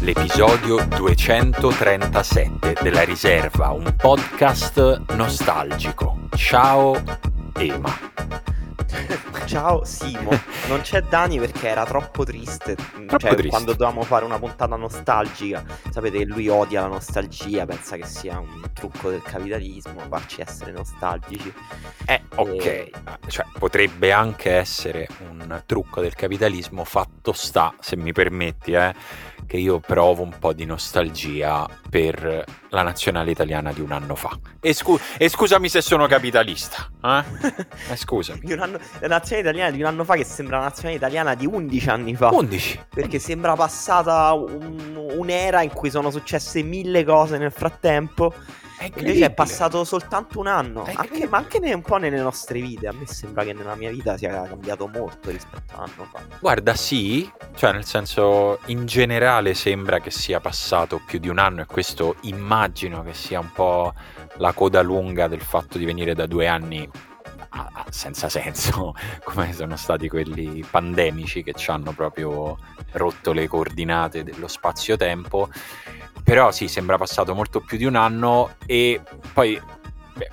L'episodio 237 della riserva, un podcast nostalgico. Ciao Ema. Ciao Simo, non c'è Dani perché era troppo triste. Troppo cioè, triste. quando dovevamo fare una puntata nostalgica, sapete che lui odia la nostalgia, pensa che sia un trucco del capitalismo, farci essere nostalgici. Eh, ok, cioè potrebbe anche essere un trucco del capitalismo, fatto sta, se mi permetti, eh, che io provo un po' di nostalgia per la nazionale italiana di un anno fa. E, scu- e scusami se sono capitalista, eh? Eh, scusami. Anno- la nazionale italiana di un anno fa che sembra la nazionale italiana di 11 anni fa. 11. Perché sembra passata un- un'era in cui sono successe mille cose nel frattempo. È Invece è passato soltanto un anno, anche, ma anche ne- un po' nelle nostre vite. A me sembra che nella mia vita sia cambiato molto rispetto a un anno fa. Guarda, sì, cioè nel senso in generale sembra che sia passato più di un anno e questo immagino che sia un po' la coda lunga del fatto di venire da due anni senza senso, come sono stati quelli pandemici che ci hanno proprio rotto le coordinate dello spazio-tempo. Però sì, sembra passato molto più di un anno e poi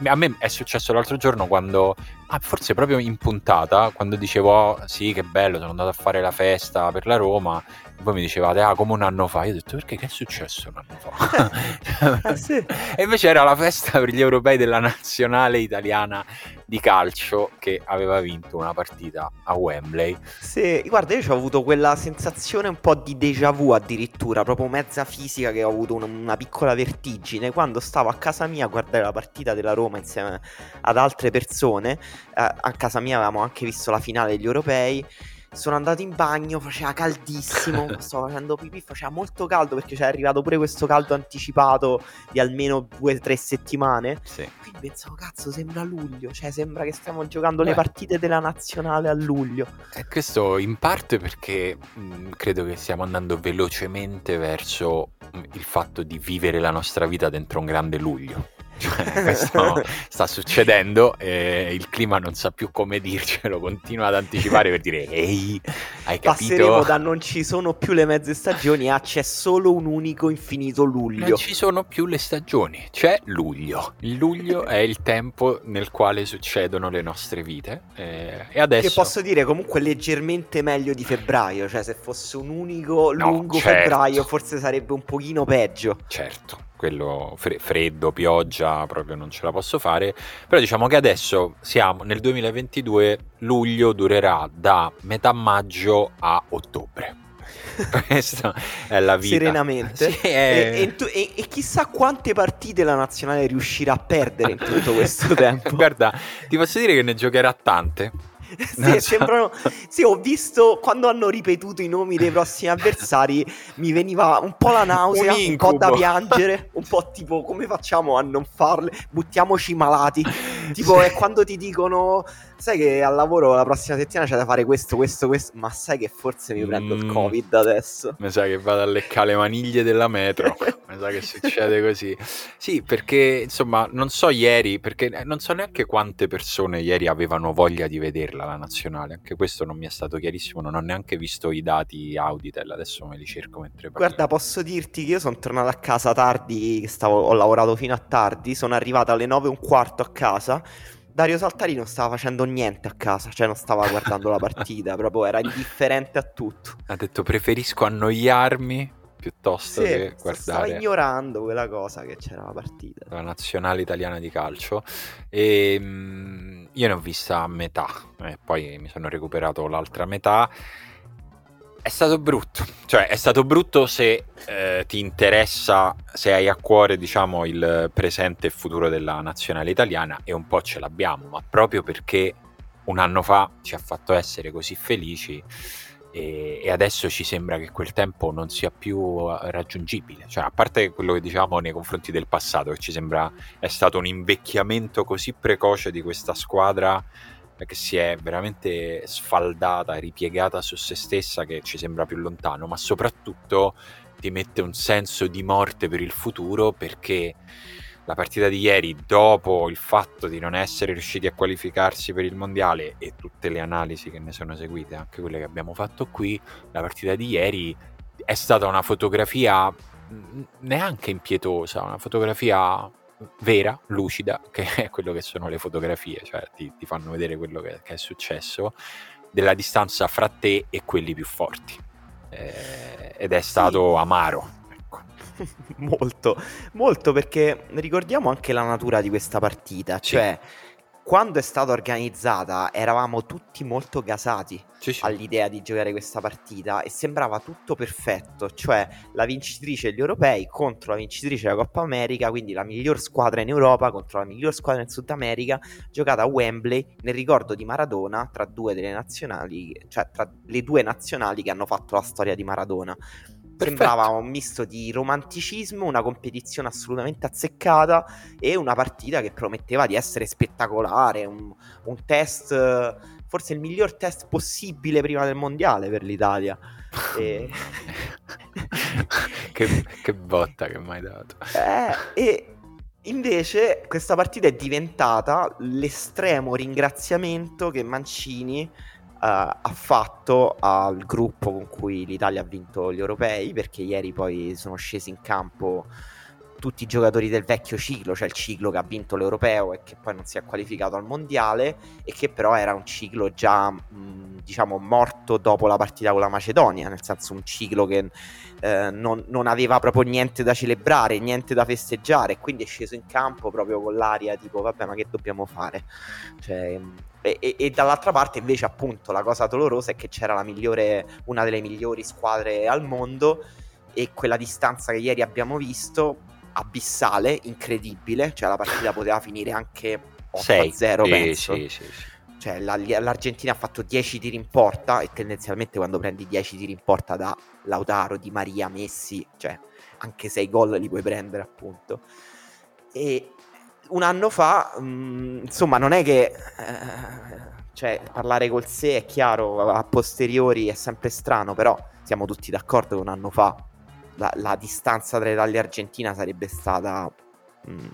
a me è successo l'altro giorno quando Ah, forse proprio in puntata, quando dicevo "Oh, sì, che bello, sono andato a fare la festa per la Roma, voi mi dicevate, ah, come un anno fa. Io ho detto, perché che è successo un anno fa? Ah, sì? E invece era la festa per gli europei della nazionale italiana di calcio che aveva vinto una partita a Wembley. Sì, guarda, io ho avuto quella sensazione un po' di déjà vu addirittura, proprio mezza fisica che ho avuto un- una piccola vertigine quando stavo a casa mia a guardare la partita della Roma insieme ad altre persone. Eh, a casa mia avevamo anche visto la finale degli europei. Sono andato in bagno, faceva caldissimo, stavo facendo pipì, faceva molto caldo perché c'è arrivato pure questo caldo anticipato di almeno due o tre settimane. Sì. Quindi pensavo, cazzo, sembra luglio, cioè sembra che stiamo giocando le Beh. partite della nazionale a luglio. E questo in parte perché mh, credo che stiamo andando velocemente verso mh, il fatto di vivere la nostra vita dentro un grande luglio. Cioè, questo sta succedendo e il clima non sa più come dircelo, continua ad anticipare per dire ehi, hai Passeremo capito? da non ci sono più le mezze stagioni a c'è solo un unico infinito luglio. Non ci sono più le stagioni, c'è luglio. Il luglio è il tempo nel quale succedono le nostre vite eh, e adesso... Che posso dire comunque leggermente meglio di febbraio, cioè se fosse un unico No, lungo certo. febbraio forse sarebbe un pochino peggio. Certo, quello fre- freddo, pioggia, proprio non ce la posso fare. Però diciamo che adesso siamo nel 2022, luglio durerà da metà maggio a ottobre. Questa è la vita. Serenamente. Sì, è- E, e e chissà quante partite la nazionale riuscirà a perdere in tutto questo tempo. Guarda, ti posso dire che ne giocherà tante. Non Sì, so. sembrano... sì, ho visto quando hanno ripetuto i nomi dei prossimi avversari, mi veniva un po' la nausea, Un un, po' da piangere, un po' tipo come facciamo a non farle? Buttiamoci i malati. Tipo, è quando ti dicono, sai che al lavoro la prossima settimana c'è da fare questo, questo, questo, ma sai che forse mi prendo il Mm. Covid adesso. Mi sa che vado a leccare le maniglie della metro. Mi sa che succede così. Sì, perché insomma, non so ieri, perché eh, non so neanche quante persone ieri avevano voglia di vederla la nazionale. Anche questo non mi è stato chiarissimo. Non ho neanche visto i dati Auditel. Adesso me li cerco mentre parlo. Guarda, posso dirti che io sono tornato a casa tardi, stavo, ho lavorato fino a tardi, sono arrivato alle 9 e un quarto a casa. Dario Saltari non stava facendo niente a casa, cioè non stava guardando la partita, proprio era indifferente a tutto. Ha detto preferisco annoiarmi piuttosto Sì, che stava guardare ignorando quella cosa che c'era la partita. la nazionale italiana di calcio e mm, io ne ho vista a metà e poi mi sono recuperato l'altra metà è stato brutto cioè è stato brutto se eh, ti interessa se hai a cuore diciamo il presente e futuro della nazionale italiana e un po' ce l'abbiamo ma proprio perché un anno fa ci ha fatto essere così felici e, e adesso ci sembra che quel tempo non sia più eh, raggiungibile. Cioè, a parte quello che diciamo nei confronti del passato, che ci sembra è stato un invecchiamento così precoce di questa squadra che si è veramente sfaldata, ripiegata su se stessa che ci sembra più lontano, ma soprattutto ti mette un senso di morte per il futuro perché la partita di ieri, dopo il fatto di non essere riusciti a qualificarsi per il mondiale e tutte le analisi che ne sono seguite, anche quelle che abbiamo fatto qui, la partita di ieri è stata una fotografia neanche impietosa, una fotografia vera, lucida, che è quello che sono le fotografie, cioè ti, ti fanno vedere quello che, che, è successo, della distanza fra te e quelli più forti. Eh, ed è stato sì. amaro. Ecco. molto, molto perché ricordiamo anche la natura di questa partita, sì. cioè quando è stata organizzata eravamo tutti molto gasati sì, sì. all'idea di giocare questa partita e sembrava tutto perfetto, cioè la vincitrice degli europei contro la vincitrice della Coppa America, quindi la miglior squadra in Europa contro la miglior squadra in Sud America, giocata a Wembley nel ricordo di Maradona tra due delle nazionali, cioè tra le due nazionali che hanno fatto la storia di Maradona. Perfetto. Sembrava un misto di romanticismo, una competizione assolutamente azzeccata e una partita che prometteva di essere spettacolare, un, un test, forse il miglior test possibile prima del mondiale per l'Italia. E... che, che, botta che mi hai dato. Eh, e invece questa partita è diventata l'estremo ringraziamento che Mancini ha fatto al gruppo con cui l'Italia ha vinto gli europei, perché ieri poi sono scesi in campo tutti i giocatori del vecchio ciclo, cioè il ciclo che ha vinto l'europeo e che poi non si è qualificato al mondiale e che però era un ciclo già mh, diciamo morto dopo la partita con la Macedonia, nel senso un ciclo che eh, non, non, aveva proprio niente da celebrare, niente da festeggiare e quindi è sceso in campo proprio con l'aria tipo vabbè ma che dobbiamo fare? Cioè, e, e, e, dall'altra parte invece appunto la cosa dolorosa è che c'era la migliore, una delle migliori squadre al mondo e quella distanza che ieri abbiamo visto abissale, incredibile, cioè la partita poteva finire anche 8-0 sì, penso. Sì, sì, sì. Cioè la, l'Argentina ha fatto 10 tiri in porta e tendenzialmente quando prendi 10 tiri in porta da Lautaro, Di Maria, Messi, cioè anche 6 gol li puoi prendere appunto. E un anno fa, mh, mm, insomma, non è che... Eh, cioè, parlare col sé è chiaro, a posteriori è sempre strano, però siamo tutti d'accordo che un anno fa la, la distanza tra Italia e Argentina sarebbe stata mh, mm,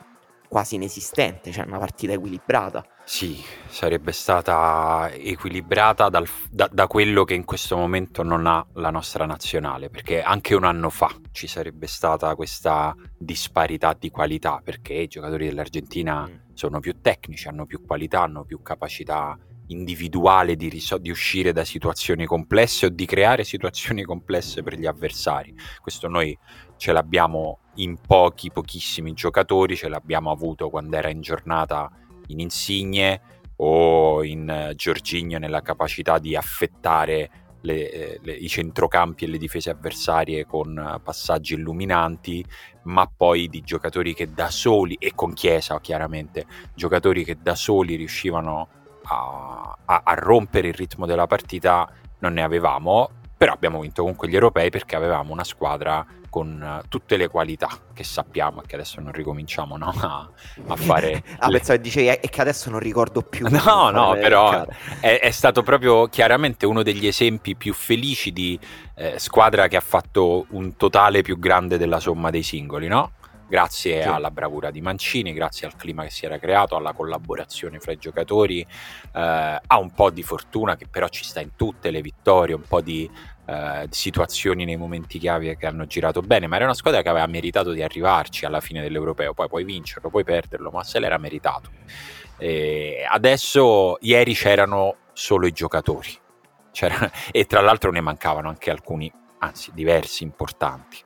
quasi inesistente, cioè una partita equilibrata. Sì, sarebbe stata equilibrata dal, da, da, quello che in questo momento non ha la nostra nazionale, perché anche un anno fa ci sarebbe stata questa disparità di qualità, perché i giocatori dell'Argentina mm. sono più tecnici, hanno più qualità, hanno più capacità individuale di, riso- di, uscire da situazioni complesse o di creare situazioni complesse per gli avversari. Questo noi ce l'abbiamo in pochi, pochissimi giocatori, ce l'abbiamo avuto quando era in giornata in Insigne o in uh, Giorginio nella capacità di affettare le, eh, le, i centrocampi e le difese avversarie con uh, passaggi illuminanti, ma poi di giocatori che da soli, e con Chiesa chiaramente, giocatori che da soli riuscivano a, a, a rompere il ritmo della partita non ne avevamo, però abbiamo vinto comunque gli europei perché avevamo una squadra con uh, tutte le qualità che sappiamo e che adesso non ricominciamo no? a, a, fare. ah, le... pensavo dicevi e che adesso non ricordo più. No, no, però è, è, stato proprio chiaramente uno degli esempi più felici di eh, squadra che ha fatto un totale più grande della somma dei singoli, no? Grazie sì. alla bravura di Mancini, grazie al clima che si era creato, alla collaborazione fra i giocatori, eh, a un po' di fortuna che però ci sta in tutte le vittorie, un po' di eh, situazioni nei momenti chiave che hanno girato bene, ma era una squadra che aveva meritato di arrivarci alla fine dell'Europeo, poi puoi vincerlo, puoi perderlo, ma se l'era meritato. E adesso, ieri c'erano solo i giocatori, C'era, e tra l'altro ne mancavano anche alcuni, anzi diversi importanti,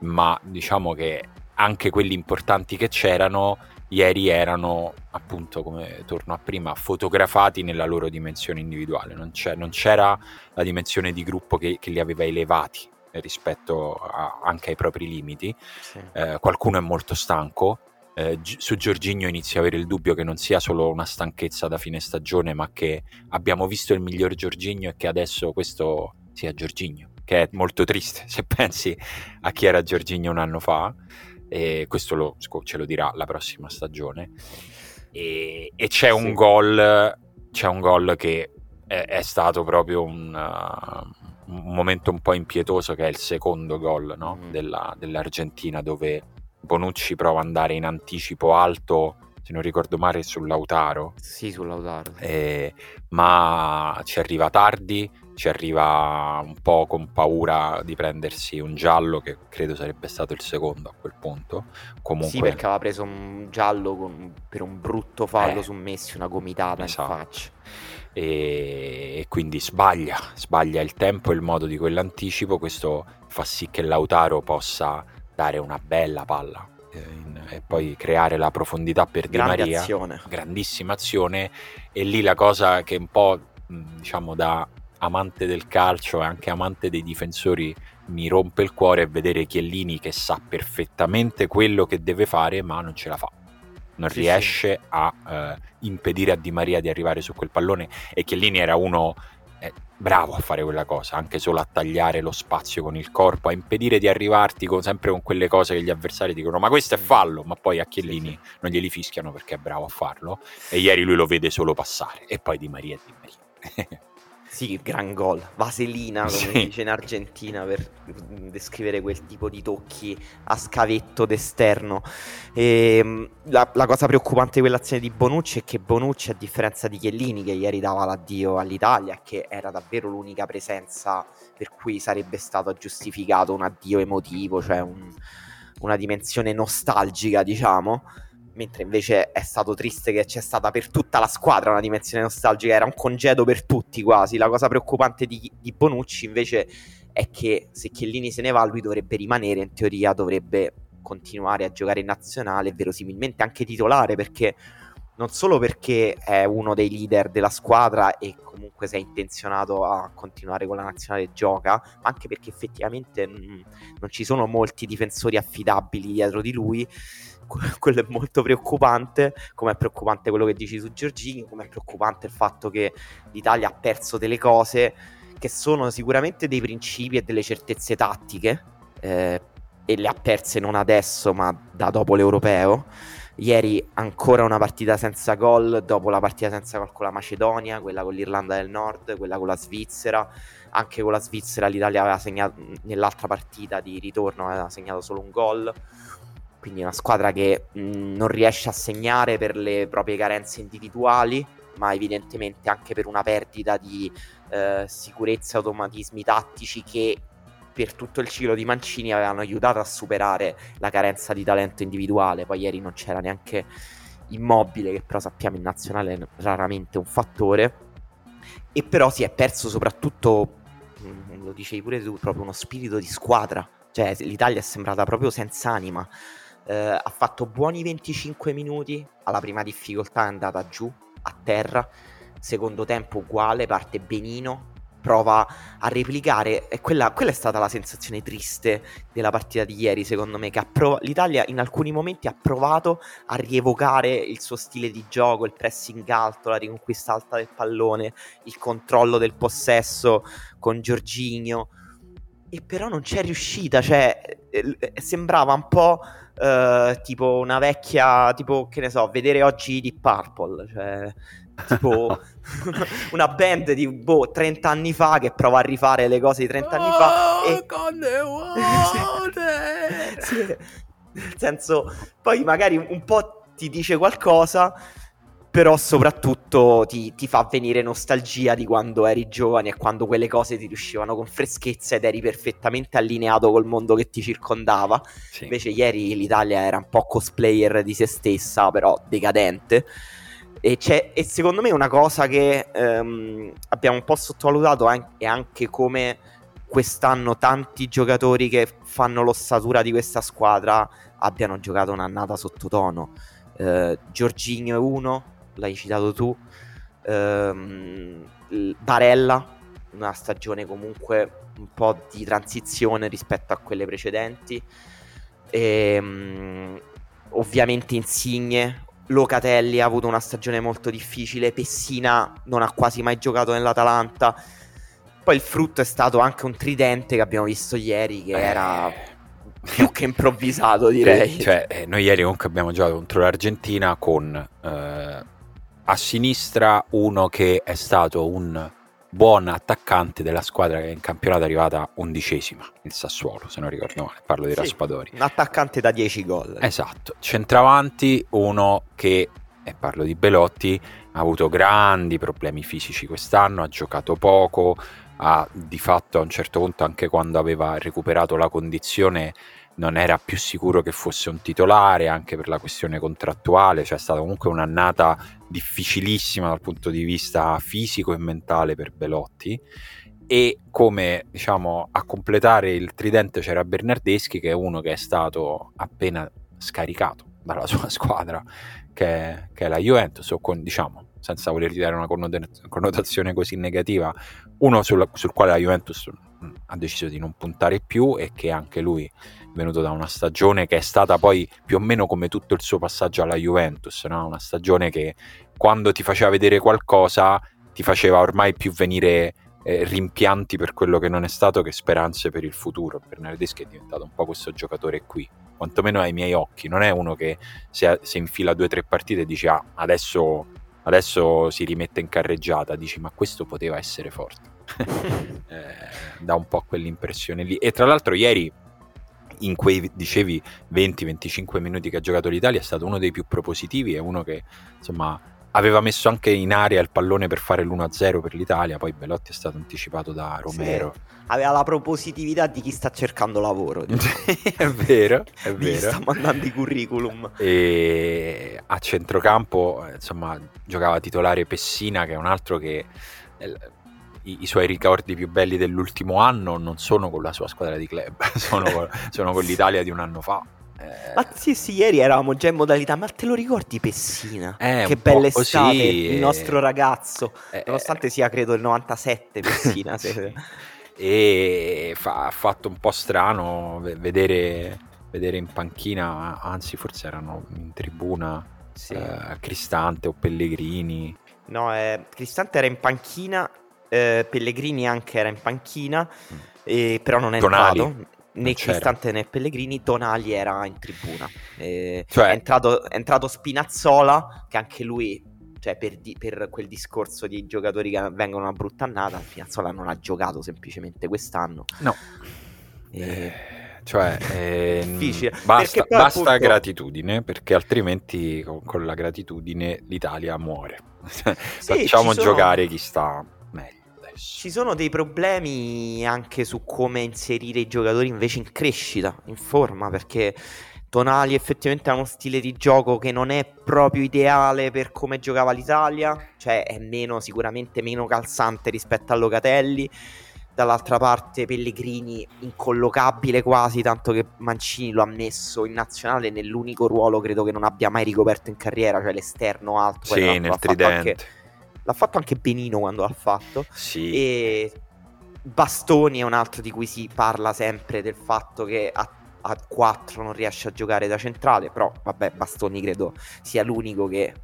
ma diciamo che anche quelli importanti che c'erano ieri erano appunto come torno a prima fotografati nella loro dimensione individuale. Non, non c'era la dimensione di gruppo che, che li aveva elevati rispetto a, anche ai propri limiti. Sì. eh, qualcuno è molto stanco. Eh, su Giorginio inizia a avere il dubbio che non sia solo una stanchezza da fine stagione ma che abbiamo visto il miglior Giorginio e che adesso questo sia Giorginio che è molto triste se pensi a chi era Giorginio un anno fa e questo lo, ce lo dirà la prossima stagione. E, e c'è un gol c'è un gol che è, è stato proprio un, uh, un, momento un po' impietoso che è il secondo gol no? mm. Della, dell'Argentina dove Bonucci prova ad andare in anticipo alto se non ricordo male sul Lautaro sì sul Lautaro eh, ma ci arriva tardi ci arriva un po' con paura di prendersi un giallo che credo sarebbe stato il secondo a quel punto. Comunque... Sì, perché aveva preso un giallo con, per un brutto fallo eh, su Messi, una gomitata esatto. in faccia. E, e, quindi sbaglia, sbaglia il tempo e il modo di quell'anticipo, questo fa sì che Lautaro possa dare una bella palla eh, in, e poi creare la profondità per Grande Di Maria. Azione. Grandissima azione e lì la cosa che un po' diciamo da amante del calcio e anche amante dei difensori mi rompe il cuore vedere Chiellini che sa perfettamente quello che deve fare ma non ce la fa non sì, riesce sì. a eh, impedire a Di Maria di arrivare su quel pallone e Chiellini era uno eh, bravo a fare quella cosa, anche solo a tagliare lo spazio con il corpo, a impedire di arrivarti con, sempre con quelle cose che gli avversari dicono ma questo è fallo, ma poi a Chiellini sì, non glieli fischiano perché è bravo a farlo e ieri lui lo vede solo passare e poi Di Maria è Di Maria. Sì, gran gol. Vaselina, come sì. dice in Argentina, per descrivere quel tipo di tocchi a scavetto d'esterno. E, ehm, la, la, cosa preoccupante di quell'azione di Bonucci è che Bonucci, a differenza di Chiellini, che ieri dava l'addio all'Italia, che era davvero l'unica presenza per cui sarebbe stato giustificato un addio emotivo, cioè un, una dimensione nostalgica, diciamo mentre invece è stato triste che c'è stata per tutta la squadra una dimensione nostalgica, era un congedo per tutti quasi. La cosa preoccupante di, di Bonucci invece è che se Chiellini se ne va lui dovrebbe rimanere, in teoria dovrebbe continuare a giocare in nazionale, verosimilmente anche titolare perché non solo perché è uno dei leader della squadra e comunque si è intenzionato a continuare con la nazionale gioca, ma anche perché effettivamente mh, non ci sono molti difensori affidabili dietro di lui quello è molto preoccupante, come è preoccupante quello che dici su Giorgini, come è preoccupante il fatto che l'Italia ha perso delle cose che sono sicuramente dei principi e delle certezze tattiche, eh, e le ha perse non adesso ma da dopo l'europeo. Ieri ancora una partita senza gol, dopo la partita senza gol con la Macedonia, quella con l'Irlanda del Nord, quella con la Svizzera. Anche con la Svizzera l'Italia aveva segnato nell'altra partita di ritorno, aveva segnato solo un gol quindi una squadra che mh, non riesce a segnare per le proprie carenze individuali, ma evidentemente anche per una perdita di eh, sicurezza e automatismi tattici che per tutto il ciclo di Mancini avevano aiutato a superare la carenza di talento individuale. Poi ieri non c'era neanche Immobile, che però sappiamo in nazionale è raramente un fattore. E però si è perso soprattutto, lo dicevi pure tu, proprio uno spirito di squadra. Cioè l'Italia è sembrata proprio senza anima. Eh, ha fatto buoni 25 minuti, alla prima difficoltà è andata giù, a terra, secondo tempo uguale, parte benino, prova a replicare. E quella, quella, è stata la sensazione triste della partita di ieri secondo me che prov- l'Italia in alcuni momenti ha provato a rievocare il suo stile di gioco il pressing alto, la riconquista alta del pallone il controllo del possesso con Giorginio e però non c'è riuscita cioè eh, eh, sembrava un po' uh, tipo una vecchia, tipo che ne so, vedere oggi di Purple, cioè tipo una band di boh, 30 anni fa che prova a rifare le cose di 30 anni fa. Oh, e... Con le sì, nel senso, poi magari un po' ti dice qualcosa però soprattutto ti, ti, fa venire nostalgia di quando eri giovane e quando quelle cose ti riuscivano con freschezza ed eri perfettamente allineato col mondo che ti circondava. Sì. Invece ieri l'Italia era un po' cosplayer di se stessa, però decadente. E, e secondo me una cosa che um, abbiamo un po' sottovalutato è anche come quest'anno tanti giocatori che fanno l'ossatura di questa squadra abbiano giocato un'annata sottotono. Uh, Giorginio è uno, l'hai citato tu, ehm, Barella, una stagione comunque un po' di transizione rispetto a quelle precedenti. Ehm, ovviamente Insigne, Locatelli ha avuto una stagione molto difficile, Pessina non ha quasi mai giocato nell'Atalanta. Poi il frutto è stato anche un tridente che abbiamo visto ieri, che era eh. più che improvvisato, direi. Cioè, eh, noi ieri comunque abbiamo giocato contro l'Argentina con eh, a sinistra uno che è stato un buon attaccante della squadra che in campionato è arrivata undicesima, il Sassuolo, se non ricordo male, parlo di sì, Raspadori. Un attaccante da 10 gol. Esatto, centravanti uno che, e parlo di Belotti, ha avuto grandi problemi fisici quest'anno, ha giocato poco, ha di fatto a un certo punto anche quando aveva recuperato la condizione non era più sicuro che fosse un titolare anche per la questione contrattuale, cioè è stata comunque un'annata difficilissima dal punto di vista fisico e mentale per Belotti. E come diciamo a completare il tridente c'era Bernardeschi che è uno che è stato appena scaricato dalla sua squadra che, che è la Juventus o con, diciamo senza voler dare una connotazione così negativa uno sul, sul quale la Juventus ha deciso di non puntare più e che anche lui venuto da una stagione che è stata poi più o meno come tutto il suo passaggio alla Juventus, no? una stagione che quando ti faceva vedere qualcosa ti faceva ormai più venire eh, rimpianti per quello che non è stato che speranze per il futuro. Bernardeschi è diventato un po' questo giocatore qui, quantomeno ai miei occhi, non è uno che se, se infila due o tre partite dici ah adesso, adesso si rimette in carreggiata, dici ma questo poteva essere forte. eh, dà un po' quell'impressione lì. E tra l'altro ieri in quei dicevi 20-25 minuti che ha giocato l'Italia è stato uno dei più propositivi, è uno che insomma aveva messo anche in aria il pallone per fare l'1-0 per l'Italia, poi Belotti è stato anticipato da Romero. Sì, aveva la propositività di chi sta cercando lavoro. Diciamo. è vero, è di vero. sta mandando i curriculum. E a centrocampo, insomma, giocava titolare Pessina, che è un altro che eh, i, i, suoi ricordi più belli dell'ultimo anno non sono con la sua squadra di club, sono, con, sono con l'Italia di un anno fa. Eh... Ma sì, sì, ieri eravamo già in modalità, ma te lo ricordi Pessina? Eh, che bella estate, così, il nostro ragazzo, eh, nonostante sia credo il 97 Pessina. se... E fa, ha fatto un po' strano vedere, vedere, in panchina, anzi forse erano in tribuna sì. eh, Cristante o Pellegrini. No, eh, Cristante era in panchina eh, Pellegrini anche era in panchina, mm. eh, però non è Tonali. entrato. Né Cristante né Pellegrini, Tonali era in tribuna. Eh, cioè... è, entrato, è, entrato, Spinazzola, che anche lui, cioè per, di, per, quel discorso di giocatori che vengono una brutta annata, Spinazzola non ha giocato semplicemente quest'anno. No. E... Cioè, ehm, basta, basta appunto... gratitudine, perché altrimenti con, con la gratitudine l'Italia muore. sì, Facciamo sono... giocare chi sta ci sono dei problemi anche su come inserire i giocatori invece in crescita, in forma, perché Tonali effettivamente ha uno stile di gioco che non è proprio ideale per come giocava l'Italia, cioè è meno, sicuramente meno calzante rispetto a Locatelli. Dall'altra parte Pellegrini incollocabile quasi, tanto che Mancini lo ha messo in nazionale nell'unico ruolo credo che non abbia mai ricoperto in carriera, cioè l'esterno alto. Sì, nel tridente. Anche L'ha fatto anche benino quando l'ha fatto. Sì. E Bastoni è un altro di cui si parla sempre del fatto che a, a 4 non riesce a giocare da centrale, però vabbè, Bastoni credo sia l'unico che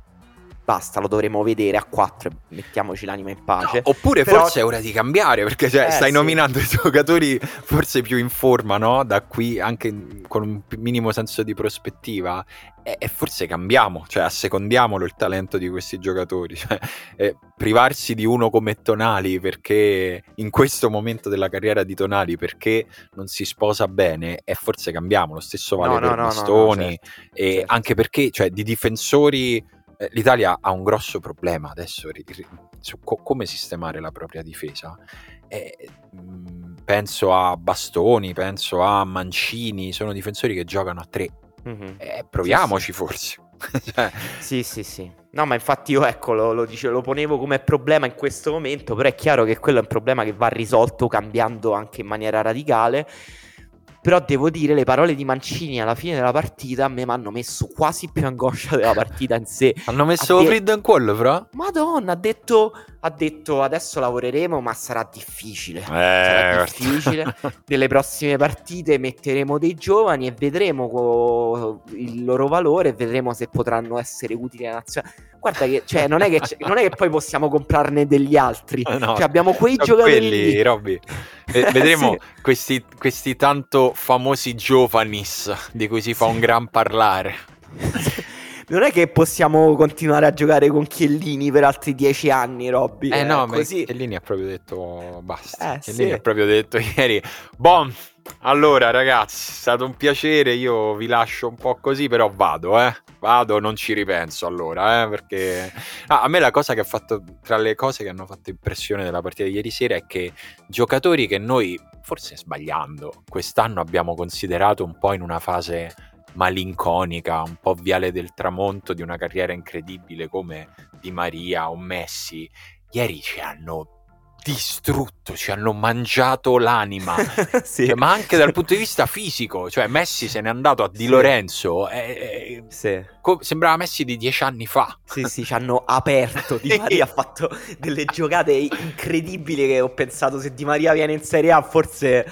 basta, lo dovremo vedere a 4 e mettiamoci l'anima in pace. No, oppure Però... forse è ora di cambiare, perché cioè, eh, stai sì. nominando i giocatori forse più in forma, no? Da qui anche con un minimo senso di prospettiva. E, e forse cambiamo, cioè assecondiamolo il talento di questi giocatori. Cioè, eh, privarsi di uno come Tonali perché in questo momento della carriera di Tonali perché non si sposa bene e forse cambiamo. Lo stesso vale no, per no, Bastoni. No, certo, e certo. anche perché cioè, di difensori l'Italia ha un grosso problema adesso su co- come sistemare la propria difesa. E, mh, mm, penso a Bastoni, penso a Mancini, sono difensori che giocano a tre. Mm-hmm. Eh, proviamoci sì, forse. cioè... Sì, sì, sì. No, ma infatti io ecco, lo, lo, dicevo, lo ponevo come problema in questo momento, però è chiaro che quello è un problema che va risolto cambiando anche in maniera radicale. Però devo dire, le parole di Mancini alla fine della partita a me mi hanno messo quasi più angoscia della partita in sé. hanno messo de- freddo in quello, però? Madonna, ha detto, ha detto adesso lavoreremo, ma sarà difficile. Eh, sarà difficile. Nelle prossime partite metteremo dei giovani e vedremo co- il loro valore e vedremo se potranno essere utili alla nazionale. Guarda che, cioè, non è che, non è che poi possiamo comprarne degli altri. No, cioè, abbiamo quei giocatori quelli. Robby. vedremo sì. questi, questi tanto famosi giovanis di cui si fa un gran parlare. non è che possiamo continuare a giocare con Chiellini per altri dieci anni, Robby. Eh, no, così... ma Chiellini ha proprio detto basta. Eh, Chiellini sì. ha proprio detto ieri, bom, allora ragazzi, è stato un piacere, io vi lascio un po' così, però vado, eh. Vado, non ci ripenso allora, eh, perché... Ah, a me la cosa che ha fatto, tra le cose che hanno fatto impressione della partita di ieri sera è che giocatori che noi, forse sbagliando, quest'anno abbiamo considerato un po' in una fase malinconica, un po' viale del tramonto di una carriera incredibile come Di Maria o Messi, ieri ci hanno distrutto, ci hanno mangiato l'anima, sì. Cioè, ma anche dal punto di vista fisico, cioè Messi se n'è andato a Di Sì. Lorenzo, e- e- Sì. co- sembrava Messi di dieci anni fa. Sì, sì, ci hanno aperto. Di Maria ha fatto delle giocate incredibili che ho pensato se Di Maria viene in Serie A forse,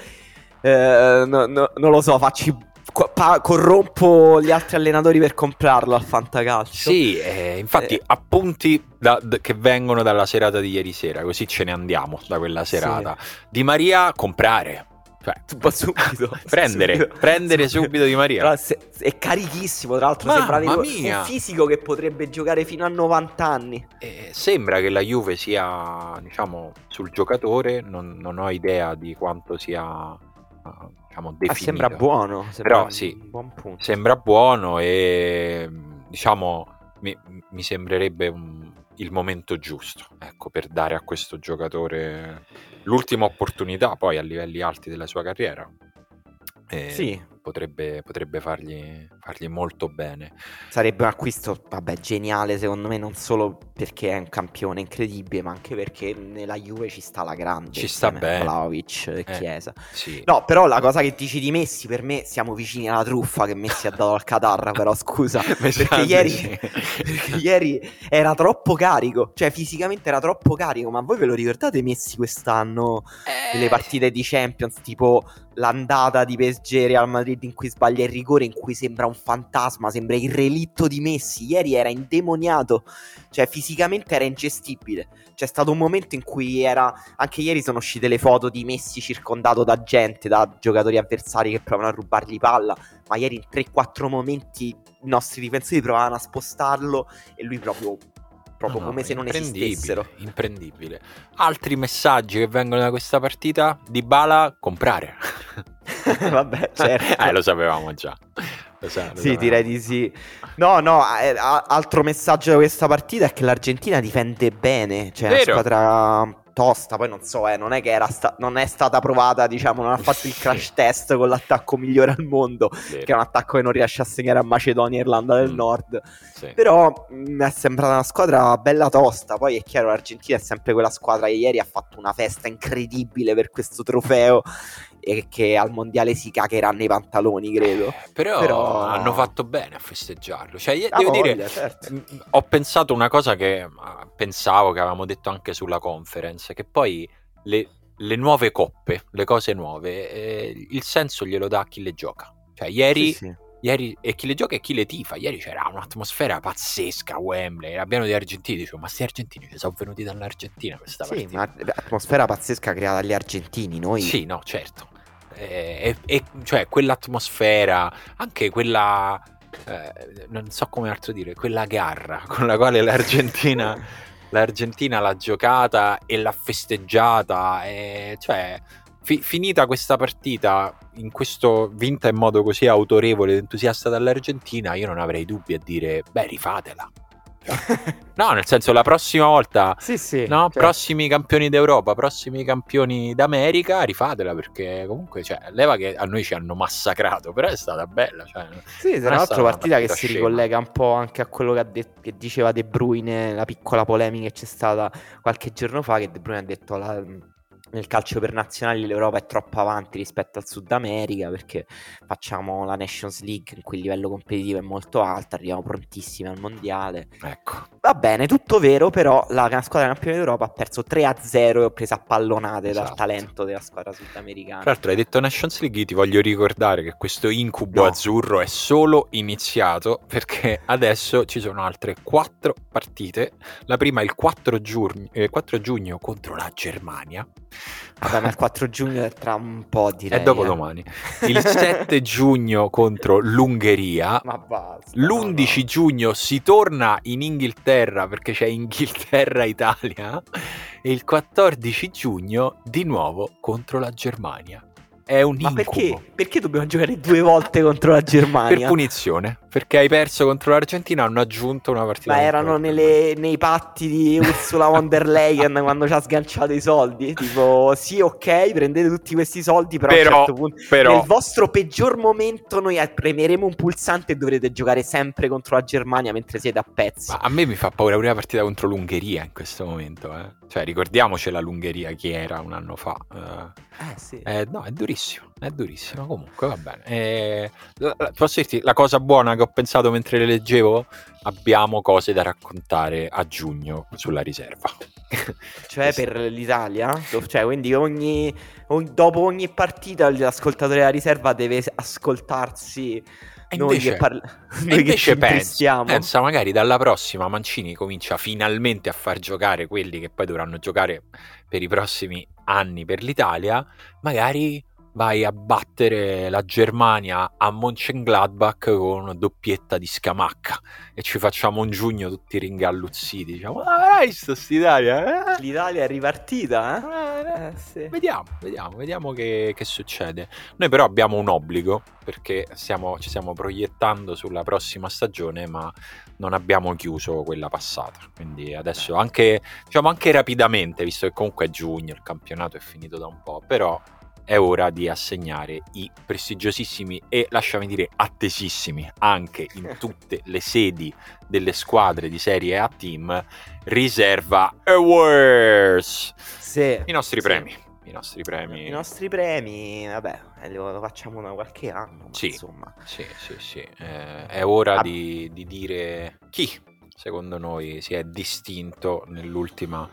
eh, no- no- non lo so, facci, co- pa- corrompo gli altri allenatori per comprarlo al fantacalcio. Sì, eh, infatti Eh. appunti da- d- che vengono dalla serata di ieri sera, così ce ne andiamo da quella serata. Di Maria comprare, cioè Subito, prendere, subito. prendere subito Di Maria. Se- è carichissimo, tra l'altro Mamma sembra mia. un fisico che potrebbe giocare fino a 90 anni. Eh, sembra che la Juve sia, diciamo, sul giocatore, non, non ho idea di quanto sia, eh, diciamo, Ah, definito. sembra buono, sembra Però sì. buon punto. Sembra buono e, diciamo, mi, mi sembrerebbe un- il momento giusto, ecco, per dare a questo giocatore l'ultima opportunità poi a livelli alti della sua carriera. E Sì. Potrebbe, potrebbe fargli, fargli molto bene. Sarebbe un acquisto, vabbè, geniale secondo me, non solo perché è un campione incredibile, ma anche perché nella Juve ci sta la grande. Ci sta bene. Vlahovic e Eh. Chiesa. Sì. No, però la cosa che dici di Messi, per me siamo vicini alla truffa che Messi ha dato al Qatar, però scusa. Perché Esatto, ieri, perché ieri era troppo carico, cioè fisicamente era troppo carico, ma voi ve lo ricordate Messi quest'anno? Nelle Eh, partite di Champions, tipo l'andata di PSG Real Madrid in cui sbaglia il rigore, in cui sembra un fantasma, sembra il relitto di Messi. Ieri era indemoniato, cioè fisicamente era ingestibile. C'è stato un momento in cui era. Anche ieri sono uscite le foto di Messi circondato da gente, da giocatori avversari che provano a rubargli palla. Ma ieri in 3-4 momenti i nostri difensori provavano a spostarlo e lui proprio. Proprio No, come se non esistessero. Imprendibile. Altri messaggi che vengono da questa partita? Di Bala, comprare. Vabbè, certo. eh, lo sapevamo già. Lo sa- lo Sì, sapevamo. direi di sì. No, no, eh, altro messaggio da questa partita è che l'Argentina difende bene, cioè è una Vero. squadra tosta, poi non so, eh, non è che era sta- non è stata provata, diciamo, non ha fatto il Sì. crash test con l'attacco migliore al mondo, Vero, che è un attacco che non riesce a segnare a Macedonia e Irlanda del Mm. Nord. sì. Però mi è sembrata una squadra bella tosta. Poi è chiaro, l'Argentina è sempre quella squadra che ieri ha fatto una festa incredibile per questo trofeo e che al mondiale si cagherà nei pantaloni, credo. Però, Però- hanno fatto bene a festeggiarlo. Cioè, io- devo voglia, dire, certo. mh, ho pensato una cosa che ah, pensavo che avevamo detto anche sulla conference, che poi le, le nuove coppe, le cose nuove, eh, il senso glielo dà a chi le gioca. Cioè, ieri, Sì, sì. ieri e chi le gioca e chi le tifa. Ieri c'era un'atmosfera pazzesca a Wembley, pieno di argentini. Dicevo, ma sti argentini ci sono venuti dall'Argentina questa Sì, partita. ma atmosfera pazzesca creata dagli argentini. Noi Sì, no, certo. E, e- e- cioè, quell'atmosfera, anche quella, eh, non so come altro dire, quella garra con la quale l'Argentina, l'Argentina l'ha giocata e l'ha festeggiata, e, cioè, fi- finita questa partita, in questo, vinta in modo così autorevole ed entusiasta dall'Argentina, io non avrei dubbi a dire, beh, rifatela. No, nel senso, la prossima volta sì, sì. No, cioè, prossimi campioni d'Europa, prossimi campioni d'America, rifatela perché comunque, cioè, leva che a noi ci hanno massacrato, però è stata bella. Cioè, Sì, tra l'altro partita che si scema. ricollega un po' anche a quello che, ha det- che diceva De Bruyne, la piccola polemica che c'è stata qualche giorno fa, che De Bruyne ha detto la- nel calcio per nazionali l'Europa è troppo avanti rispetto al Sud America perché facciamo la Nations League in cui il livello competitivo è molto alto, arriviamo prontissimi al mondiale. Ecco, Va bene, tutto vero, però la squadra campione d'Europa ha perso 3-0 e ho preso a pallonate dal Esatto. talento della squadra sudamericana. tra l'altro hai detto Nations League, ti voglio ricordare che questo incubo No. azzurro è solo iniziato perché adesso ci sono altre quattro partite. La prima il 4 giugno, eh, 4 giugno contro la Germania, Vabbè, ma il 4 giugno è tra un po', direi. È dopodomani. Il 7 giugno contro l'Ungheria. Ma basta. L'11 no, no. giugno si torna in Inghilterra perché c'è Inghilterra-Italia. E il 14 giugno di nuovo contro la Germania. È un Ma incubo. perché, perché dobbiamo giocare due volte contro la Per Germania? punizione, perché hai perso contro l'Argentina, hanno aggiunto una partita. Ma erano nelle- nei patti di Ursula von der Leyen quando ci ha sganciato i soldi. Tipo, sì, ok, prendete tutti questi soldi, però, Però- a un certo punto, Però, nel vostro peggior momento, noi premeremo un pulsante e dovrete giocare sempre contro la Germania mentre siete a pezzi. ma a me mi fa paura pure la partita contro l'Ungheria in questo momento. Eh. Cioè, ricordiamocela l'Ungheria chi era un anno fa. eh. Eh sì. Eh, no, è durissimo, è durissimo. Comunque va bene. Eh, posso dirti la cosa buona che ho pensato mentre le leggevo? Abbiamo cose da raccontare a giugno sulla riserva. Cioè, per l'Italia? Cioè, quindi ogni, ogni- dopo ogni partita l'ascoltatore della riserva deve ascoltarsi E noi invece- che, parla- noi invece pensa, pensa, magari dalla prossima Mancini comincia finalmente a far giocare quelli che poi dovranno giocare per i prossimi anni per l'Italia, magari vai a battere la Germania a Mönchengladbach con una doppietta di Scamacca e ci facciamo un giugno tutti ringalluzziti, diciamo, ah, hai visto st'Italia? eh?" L'Italia è ripartita, Eh, eh? Eh, sì. Vediamo, vediamo, vediamo che, che succede. Noi però abbiamo un obbligo perché stiamo- ci stiamo proiettando sulla prossima stagione, ma non abbiamo chiuso quella passata. Quindi adesso anche, diciamo anche rapidamente, visto che comunque è giugno, il campionato è finito da un po', però è ora di assegnare i prestigiosissimi e lasciami dire attesissimi anche in tutte le sedi delle squadre di Serie A Team Riserva Awards. Sì. I nostri Sì. premi. I nostri premi. I nostri premi, vabbè, eh, lo, facciamo da qualche anno, Sì. insomma. Sì, sì, sì. Eh, è ora Ah. di, di dire chi, secondo noi, si è distinto nell'ultima,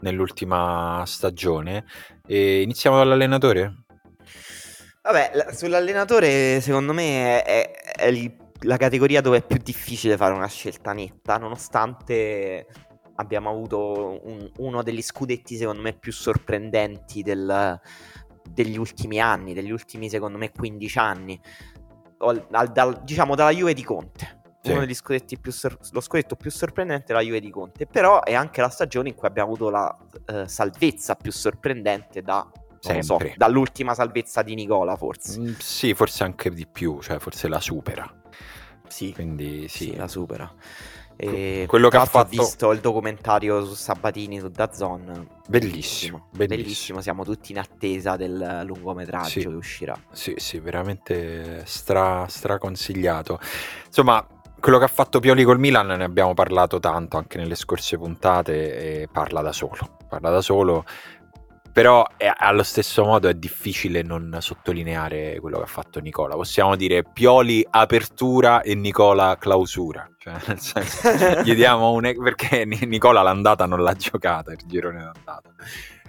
nell'ultima stagione. E iniziamo dall'allenatore? Vabbè, la- sull'allenatore secondo me è, è il- la categoria dove è più difficile fare una scelta netta, nonostante abbiamo avuto un- uno degli scudetti secondo me più sorprendenti del- degli ultimi anni, degli ultimi secondo me 15 anni, O- al- dal- diciamo dalla Juve di Conte. Sì. Uno degli scudetti più sor- lo scudetto più sorprendente è la Juve di Conte, però è anche la stagione in cui abbiamo avuto la eh, salvezza più sorprendente da so, dall'ultima salvezza di Nicola forse. Mm, sì, forse anche di più, cioè forse la supera. Sì, Quindi sì. sì, la supera. E quello che ha fatto- ho visto il documentario su Sabatini su Dazon. Bellissimo, bellissimo. Siamo tutti in attesa del lungometraggio Sì. che uscirà. Sì, sì, veramente stra, straconsigliato. Insomma, quello che ha fatto Pioli col Milan ne abbiamo parlato tanto anche nelle scorse puntate e parla da solo. Parla da solo. Però è- allo stesso modo è difficile non sottolineare quello che ha fatto Nicola. Possiamo dire Pioli apertura e Nicola clausura. Cioè, nel senso, gli diamo un... perché Ni- Nicola l'andata non l'ha giocata, il girone d'andata.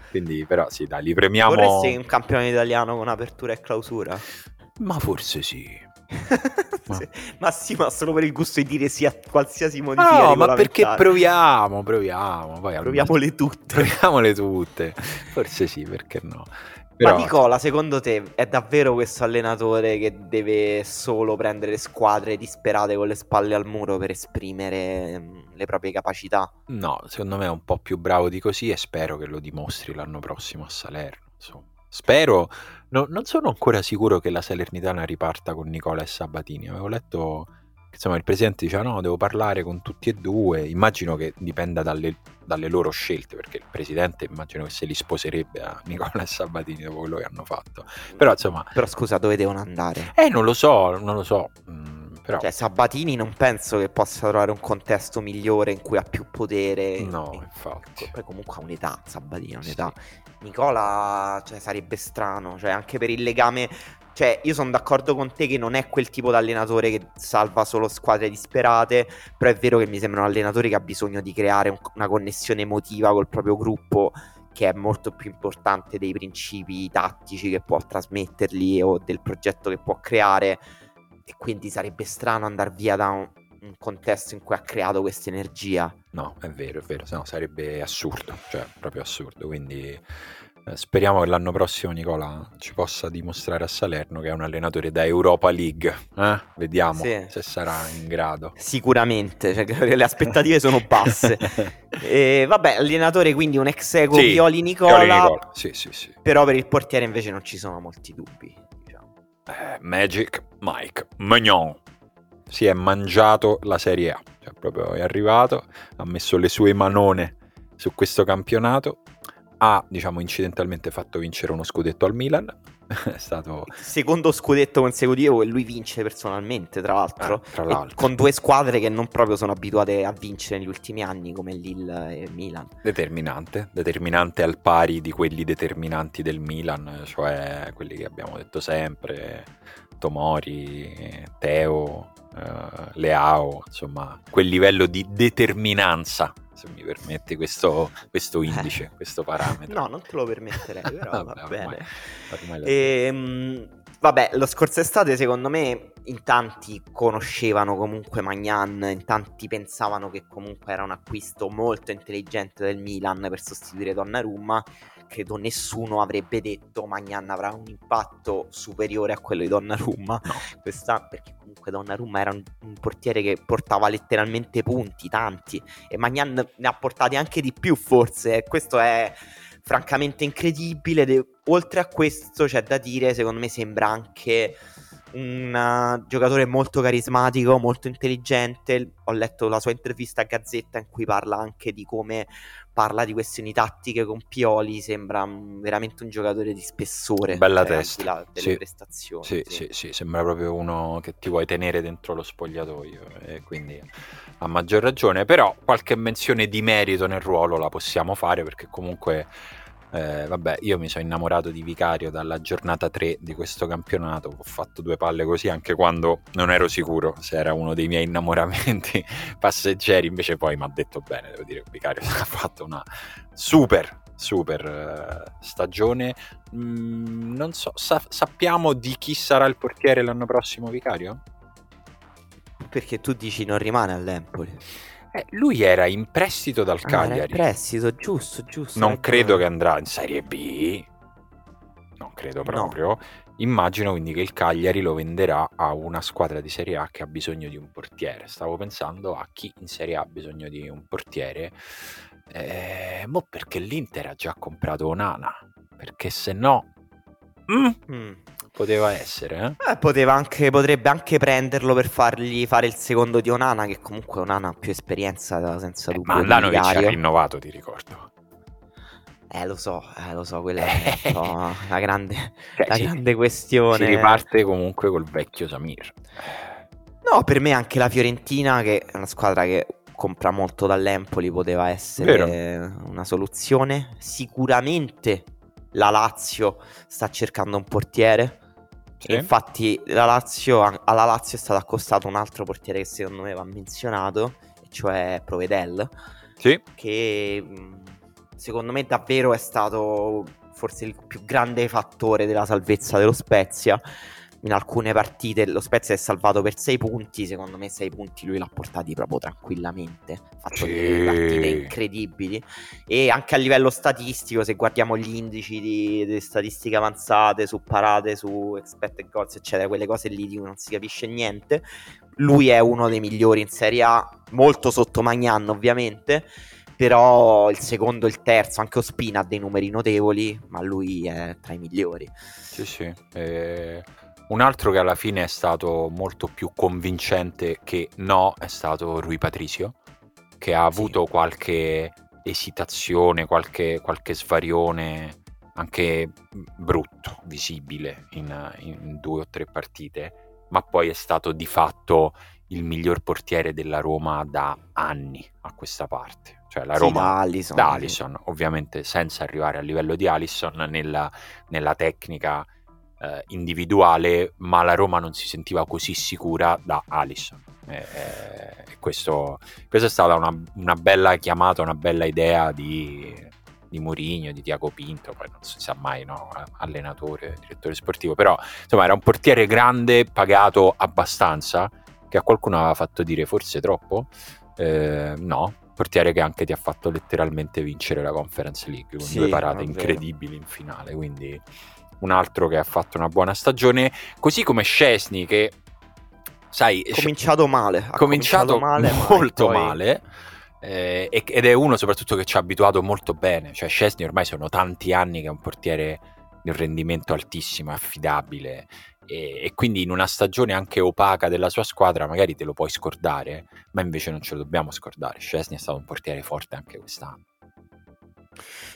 Quindi, però, sì, dai, li premiamo. Vorresti un campione italiano con apertura e clausura? Ma forse sì. Sì. Ma sì, ma solo per il gusto di dire sì a qualsiasi modifica No, ma perché proviamo, proviamo. Poi Proviamole tutte. proviamole tutte. Forse sì, perché no. Però, Ma Nicola, secondo te è davvero questo allenatore che deve solo prendere squadre disperate con le spalle al muro per esprimere mm, le proprie capacità? no, secondo me è un po' più bravo di così e spero che lo dimostri l'anno prossimo a Salerno. Insomma. Spero, no- non sono ancora sicuro che la Salernitana riparta con Nicola e Sabatini. Avevo letto insomma, il presidente diceva no, devo parlare con tutti e due. Immagino che dipenda dalle, dalle loro scelte, perché il presidente immagino che se li sposerebbe a Nicola e Sabatini dopo quello che hanno fatto. Però insomma, Però scusa, dove devono andare? eh, non lo so, non lo so. mm, però Cioè, Sabatini non penso che possa trovare un contesto migliore in cui ha più potere. no, infatti. Poi comunque ha un'età, Sabatini ha Sì. Nicola, cioè, sarebbe strano, cioè, anche per il legame... Cioè, io sono d'accordo con te che non è quel tipo di allenatore che salva solo squadre disperate, però è vero che mi sembra un allenatore che ha bisogno di creare un- una connessione emotiva col proprio gruppo che è molto più importante dei principi tattici che può trasmetterli o del progetto che può creare e quindi sarebbe strano andare via da un, un contesto in cui ha creato questa energia. No, è vero, è vero, se no sarebbe assurdo, cioè proprio assurdo, quindi Eh, speriamo che l'anno prossimo Nicola ci possa dimostrare a Salerno che è un allenatore da Europa League. Eh? Vediamo sì. se sarà in grado. Sicuramente, cioè, le aspettative sono basse. e, vabbè, allenatore quindi un ex eco sì, Nicola. Nicola. Sì, sì, sì. Però per il portiere invece non ci sono molti dubbi. Diciamo. Eh, Magic Mike Magnon si è mangiato la Serie A. Cioè, proprio è arrivato, ha messo le sue manone su questo campionato ha diciamo incidentalmente fatto vincere uno scudetto al Milan è stato secondo scudetto consecutivo e lui vince personalmente tra l'altro, eh, tra l'altro. con due squadre che non proprio sono abituate a vincere negli ultimi anni come Lille e Milan determinante determinante al pari di quelli determinanti del Milan cioè quelli che abbiamo detto sempre Tomori Teo eh, Leao insomma quel livello di determinanza se mi permetti questo, questo indice, eh. questo parametro. No, non te lo permetterei, però vabbè, va bene. Ormai, ormai e, ehm, vabbè, lo scorso estate secondo me in tanti conoscevano comunque Magnan, in tanti pensavano che comunque era un acquisto molto intelligente del Milan per sostituire Donnarumma credo nessuno avrebbe detto Magnan avrà un impatto superiore a quello di Donnarumma no. questa, perché comunque Donnarumma era un, un, portiere che portava letteralmente punti, tanti e Magnan ne ha portati anche di più forse e questo è francamente incredibile ed, oltre a questo c'è da dire secondo me sembra anche un uh, giocatore molto carismatico, molto intelligente. Ho letto la sua intervista a Gazzetta in cui parla anche di come parla di questioni tattiche con Pioli. Sembra um, veramente un giocatore di spessore. Bella cioè, testa. delle sì. prestazioni. Sì, sì. Sì, sì, sembra proprio uno che ti vuoi tenere dentro lo spogliatoio. E quindi a maggior ragione. Però qualche menzione di merito nel ruolo la possiamo fare perché comunque eh, vabbè, io mi sono innamorato di Vicario dalla giornata 3 di questo campionato. Ho fatto due palle così anche quando non ero sicuro se era uno dei miei innamoramenti passeggeri. Invece, poi mi ha detto bene, devo dire che Vicario ha fatto una super, super uh, stagione. Mm, non so, sa- sappiamo di chi sarà il portiere l'anno prossimo, Vicario? Perché tu dici non rimane all'Empoli. Eh, lui era in prestito dal Ah, Cagliari. era in prestito, giusto, giusto. Non credo che andrà in Serie B. Non credo No. proprio. Immagino quindi che il Cagliari lo venderà a una squadra di Serie A che ha bisogno di un portiere. Stavo pensando a chi in Serie A ha bisogno di un portiere. Eh, mo perché l'Inter ha già comprato Onana. Perché se no... mm, Mm. Poteva essere, eh? Eh, poteva anche, potrebbe anche prenderlo per fargli fare il secondo di Onana, che comunque Onana ha più esperienza senza Eh, dubbio. ma di Andanovic ha rinnovato, ti ricordo. Eh, lo so, eh, lo so, quella è un po' la grande, Cioè, la si- grande Si questione. riparte comunque col vecchio Samir. No, per me anche la Fiorentina, che è una squadra che compra molto dall'Empoli, poteva essere una soluzione. Sicuramente la Lazio sta cercando un portiere. Sì. Infatti la Lazio, alla Lazio è stato accostato un altro portiere che secondo me va menzionato, e cioè Provedel, Sì, che secondo me davvero è stato forse il più grande fattore della salvezza dello Spezia. In alcune partite lo Spezia è salvato per 6 punti, secondo me 6 punti lui l'ha portati proprio tranquillamente, ha fatto Sì. delle partite incredibili e anche a livello statistico, se guardiamo gli indici di, di statistiche avanzate su parate, su expected goals, eccetera, quelle cose lì di cui non si capisce niente, lui è uno dei migliori in Serie A, molto sotto Magnan ovviamente, però il secondo e il terzo, anche Ospina ha dei numeri notevoli, ma lui è tra i migliori. sì, sì. Eh, un altro che alla fine è stato molto più convincente che no è stato Rui Patricio, che ha Sì. avuto qualche esitazione, qualche, qualche svarione anche brutto, visibile in, in due o tre partite, ma poi è stato di fatto il miglior portiere della Roma da anni a questa parte. Cioè la Sì, Roma da Alisson, da sì. Alisson, ovviamente senza arrivare al livello di Alisson nella, nella tecnica eh, individuale, ma la Roma non si sentiva così sicura da Alisson. E, e- e questo, questa è stata una, una bella chiamata, una bella idea di, di Mourinho, di Tiago Pinto, poi non si sa mai, no? allenatore, direttore sportivo, però insomma era un portiere grande, pagato abbastanza, che a qualcuno aveva fatto dire forse troppo. Eh, no, portiere che anche ti ha fatto letteralmente vincere la Conference League con Sì, due parate incredibili in finale, quindi un altro che ha fatto una buona stagione, così come Scesni che sai, Ha cominciato male. Ha cominciato male, ma molto poi- male eh, ed è uno soprattutto che ci ha abituato molto bene. Cioè, Scesni ormai sono tanti anni che è un portiere di un rendimento altissimo, affidabile. E, e quindi in una stagione anche opaca della sua squadra, magari te lo puoi scordare, ma invece non ce lo dobbiamo scordare. Scesni è stato un portiere forte anche quest'anno.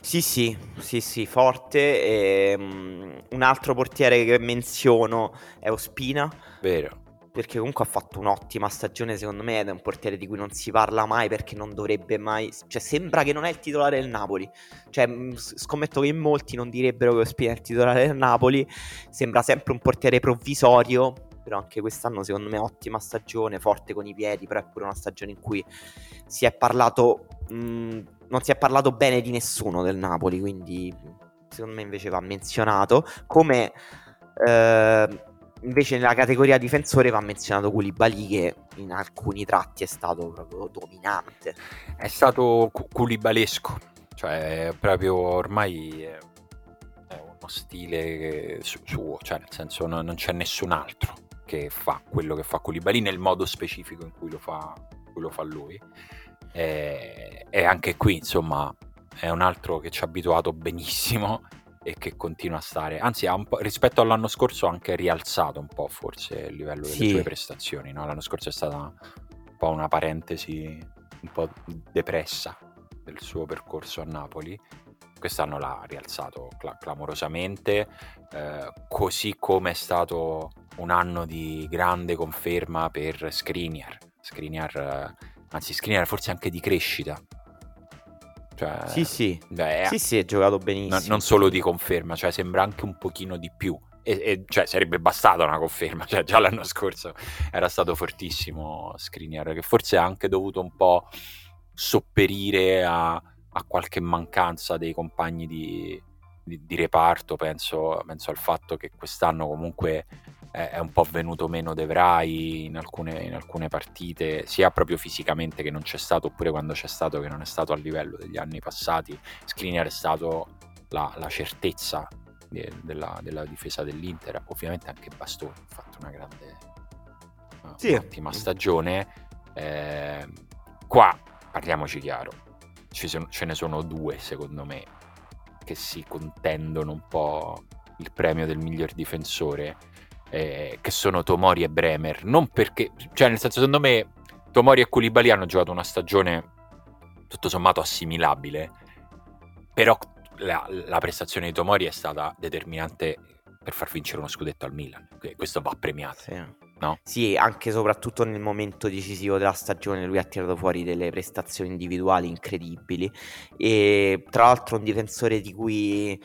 Sì, sì, sì, sì, forte. E, mm, un altro portiere che menziono è Ospina, Vero? perché comunque ha fatto un'ottima stagione, secondo me, ed è un portiere di cui non si parla mai perché non dovrebbe mai... Cioè, sembra che non è il titolare del Napoli. Cioè, mm, scommetto che in molti non direbbero che Ospina è il titolare del Napoli. Sembra sempre un portiere provvisorio, però anche quest'anno, secondo me, ottima stagione, forte con i piedi, però è pure una stagione in cui si è parlato... mm, non si è parlato bene di nessuno del Napoli, quindi secondo me invece va menzionato. Come eh, invece nella categoria difensore va menzionato Koulibaly che in alcuni tratti è stato proprio dominante. È stato cu- culibalesco, cioè proprio ormai è, uno stile suo, cioè nel senso non, non c'è nessun altro che fa quello che fa Koulibaly nel modo specifico in cui lo fa, cui lo fa lui. E, e anche qui, insomma, è un altro che ci ha abituato benissimo e che continua a stare, anzi ha un po', rispetto all'anno scorso ha anche rialzato un po' forse il livello delle Sì. sue prestazioni, no? l'anno scorso è stata un po' una parentesi un po' depressa del suo percorso a Napoli. Quest'anno l'ha rialzato cla- clamorosamente, eh, così come è stato un anno di grande conferma per Skriniar. Skriniar, eh, anzi Skriniar forse anche di crescita. Cioè, Sì, sì. beh, Sì, sì, è giocato no- benissimo. non solo di conferma, cioè sembra anche un pochino di più. E, e, cioè sarebbe bastata una conferma, cioè già l'anno scorso era stato fortissimo Skriniar, che forse ha anche dovuto un po' sopperire a, a qualche mancanza dei compagni di, di- di reparto. Penso, penso al fatto che quest'anno comunque è, un po' venuto meno De Vrij in alcune, in alcune partite, sia proprio fisicamente che non c'è stato, oppure quando c'è stato che non è stato a livello degli anni passati. Skriniar è stato la, la certezza de- della, della difesa dell'Inter. Ovviamente anche Bastoni ha fatto una grande, una- Sì. un'ottima stagione. Eh, qua parliamoci chiaro, ci sono- ce ne sono due secondo me che si contendono un po' il premio del miglior difensore, eh, che sono Tomori e Bremer. Non perché, cioè nel senso secondo me Tomori e Koulibaly hanno giocato una stagione tutto sommato assimilabile, però la, la prestazione di Tomori è stata determinante per far vincere uno scudetto al Milan. Que- Questo va premiato. Sì. No? Sì, anche e soprattutto nel momento decisivo della stagione lui ha tirato fuori delle prestazioni individuali incredibili e tra l'altro un difensore di cui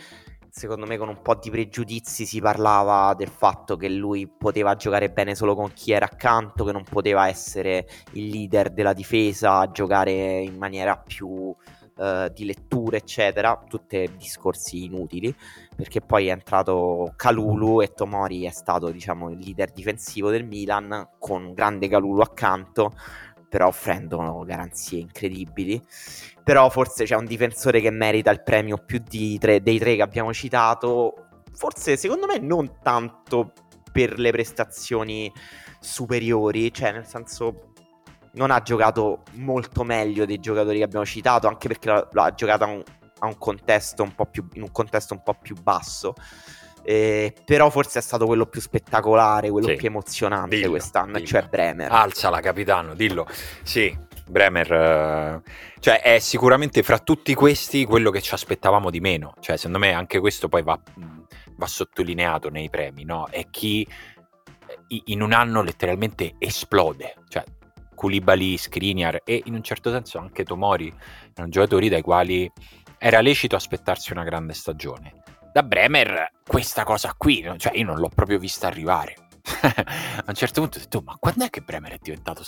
secondo me con un po' di pregiudizi si parlava del fatto che lui poteva giocare bene solo con chi era accanto, che non poteva essere il leader della difesa, giocare in maniera più eh, di lettura, eccetera, tutti discorsi inutili perché poi è entrato Calulu e Tomori è stato diciamo il leader difensivo del Milan con un grande Calulu accanto però offrendo garanzie incredibili. Però forse c'è un difensore che merita il premio più di tre, dei tre che abbiamo citato. Forse secondo me non tanto per le prestazioni superiori cioè nel senso non ha giocato molto meglio dei giocatori che abbiamo citato anche perché l'ha, l'ha giocata a un, a un contesto un po' più in un contesto un po' più basso eh, però forse è stato quello più spettacolare quello Sì. più emozionante Dillo, quest'anno dillo. cioè Bremer Alzala, capitano, dillo. Sì, Bremer, eh, cioè è sicuramente fra tutti questi quello che ci aspettavamo di meno. Cioè, secondo me anche questo poi va, va sottolineato nei premi, no? È chi i- in un anno letteralmente esplode. Cioè, Koulibaly, Skriniar e in un certo senso anche Tomori erano giocatori dai quali era lecito aspettarsi una grande stagione. Da Bremer questa cosa qui, cioè io non l'ho proprio vista arrivare. a un certo punto ho detto, ma quando è che Bremer è diventato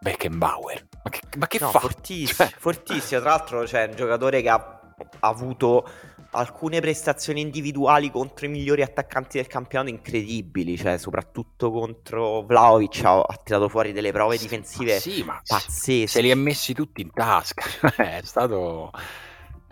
Beckenbauer? Ma che, ma che No, fa? fortissimo, Cioè- fortissimo. Tra l'altro c'è un giocatore che ha, ha avuto alcune prestazioni individuali contro i migliori attaccanti del campionato incredibili, cioè soprattutto contro Vlaovic ha, ha tirato fuori delle prove difensive ma sì, ma pazzesche. Se li ha messi tutti in tasca, è stato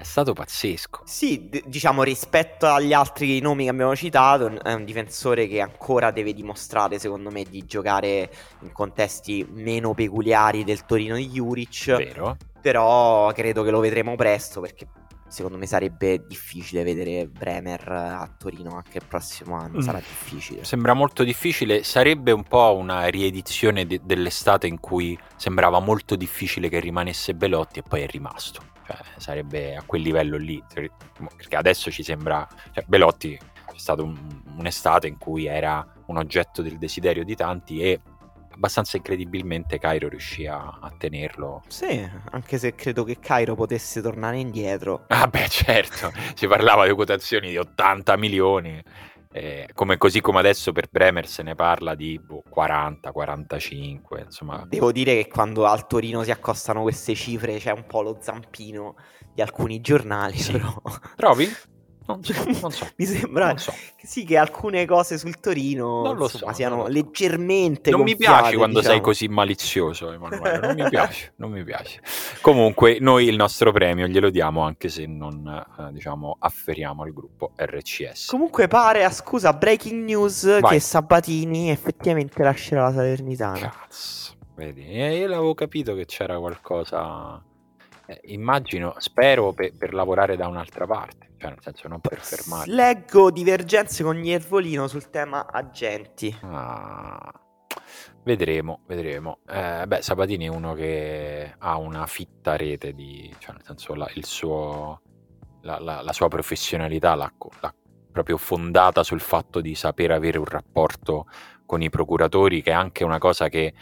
è stato pazzesco. Sì, d- diciamo rispetto agli altri nomi che abbiamo citato, è un difensore che ancora deve dimostrare, secondo me, di giocare in contesti meno peculiari del Torino di Juric. Vero. Però credo che lo vedremo presto perché secondo me sarebbe difficile vedere Bremer a Torino anche il prossimo anno. Mm. Sarà difficile. Sembra molto difficile. Sarebbe un po' una riedizione de- dell'estate in cui sembrava molto difficile che rimanesse Belotti e poi è rimasto cioè, sarebbe a quel livello lì, perché adesso ci sembra, cioè, Belotti è stato un, un'estate in cui era un oggetto del desiderio di tanti e abbastanza incredibilmente Cairo riuscì a, a, tenerlo. Sì, anche se credo che Cairo potesse tornare indietro. Ah beh certo, si parlava di quotazioni di 80 milioni eh, come, così come adesso per Bremer se ne parla di boh, 40, 45, insomma. Devo dire che quando al Torino si accostano queste cifre c'è un po' lo zampino di alcuni giornali, sì. però... Trovi? Non so, non so. Mi sembra so. Che sì, che alcune cose sul Torino non lo insomma, so, siano non leggermente. Non mi piace quando diciamo. sei così malizioso, Emanuele. Non mi piace, non mi piace. Comunque, noi il nostro premio glielo diamo anche se non eh, diciamo afferiamo al gruppo RCS. Comunque, pare a scusa, breaking news Vai. che Sabatini effettivamente lascerà la Salernitana. Cazzo, vedi, io l'avevo capito che c'era qualcosa. Eh, immagino, spero per, per lavorare da un'altra parte cioè nel senso non per fermare. Leggo divergenze con Iervolino sul tema agenti. Ah, vedremo, vedremo. Eh, beh, Sabatini è uno che ha una fitta rete di, cioè nel senso la, il suo, la, la, la sua professionalità l'ha, l'ha proprio fondata sul fatto di saper avere un rapporto con i procuratori, che è anche una cosa che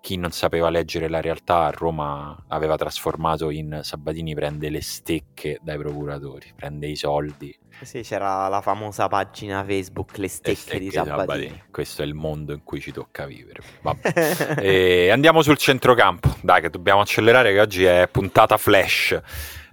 chi non sapeva leggere la realtà a Roma aveva trasformato in Sabatini prende le stecche dai procuratori, prende i soldi. Sì, c'era la famosa pagina Facebook Le stecche, le stecche di Sabatini. Sabatini. Questo è il mondo in cui ci tocca vivere. e andiamo sul centrocampo. Dai, che dobbiamo accelerare, che oggi è puntata flash.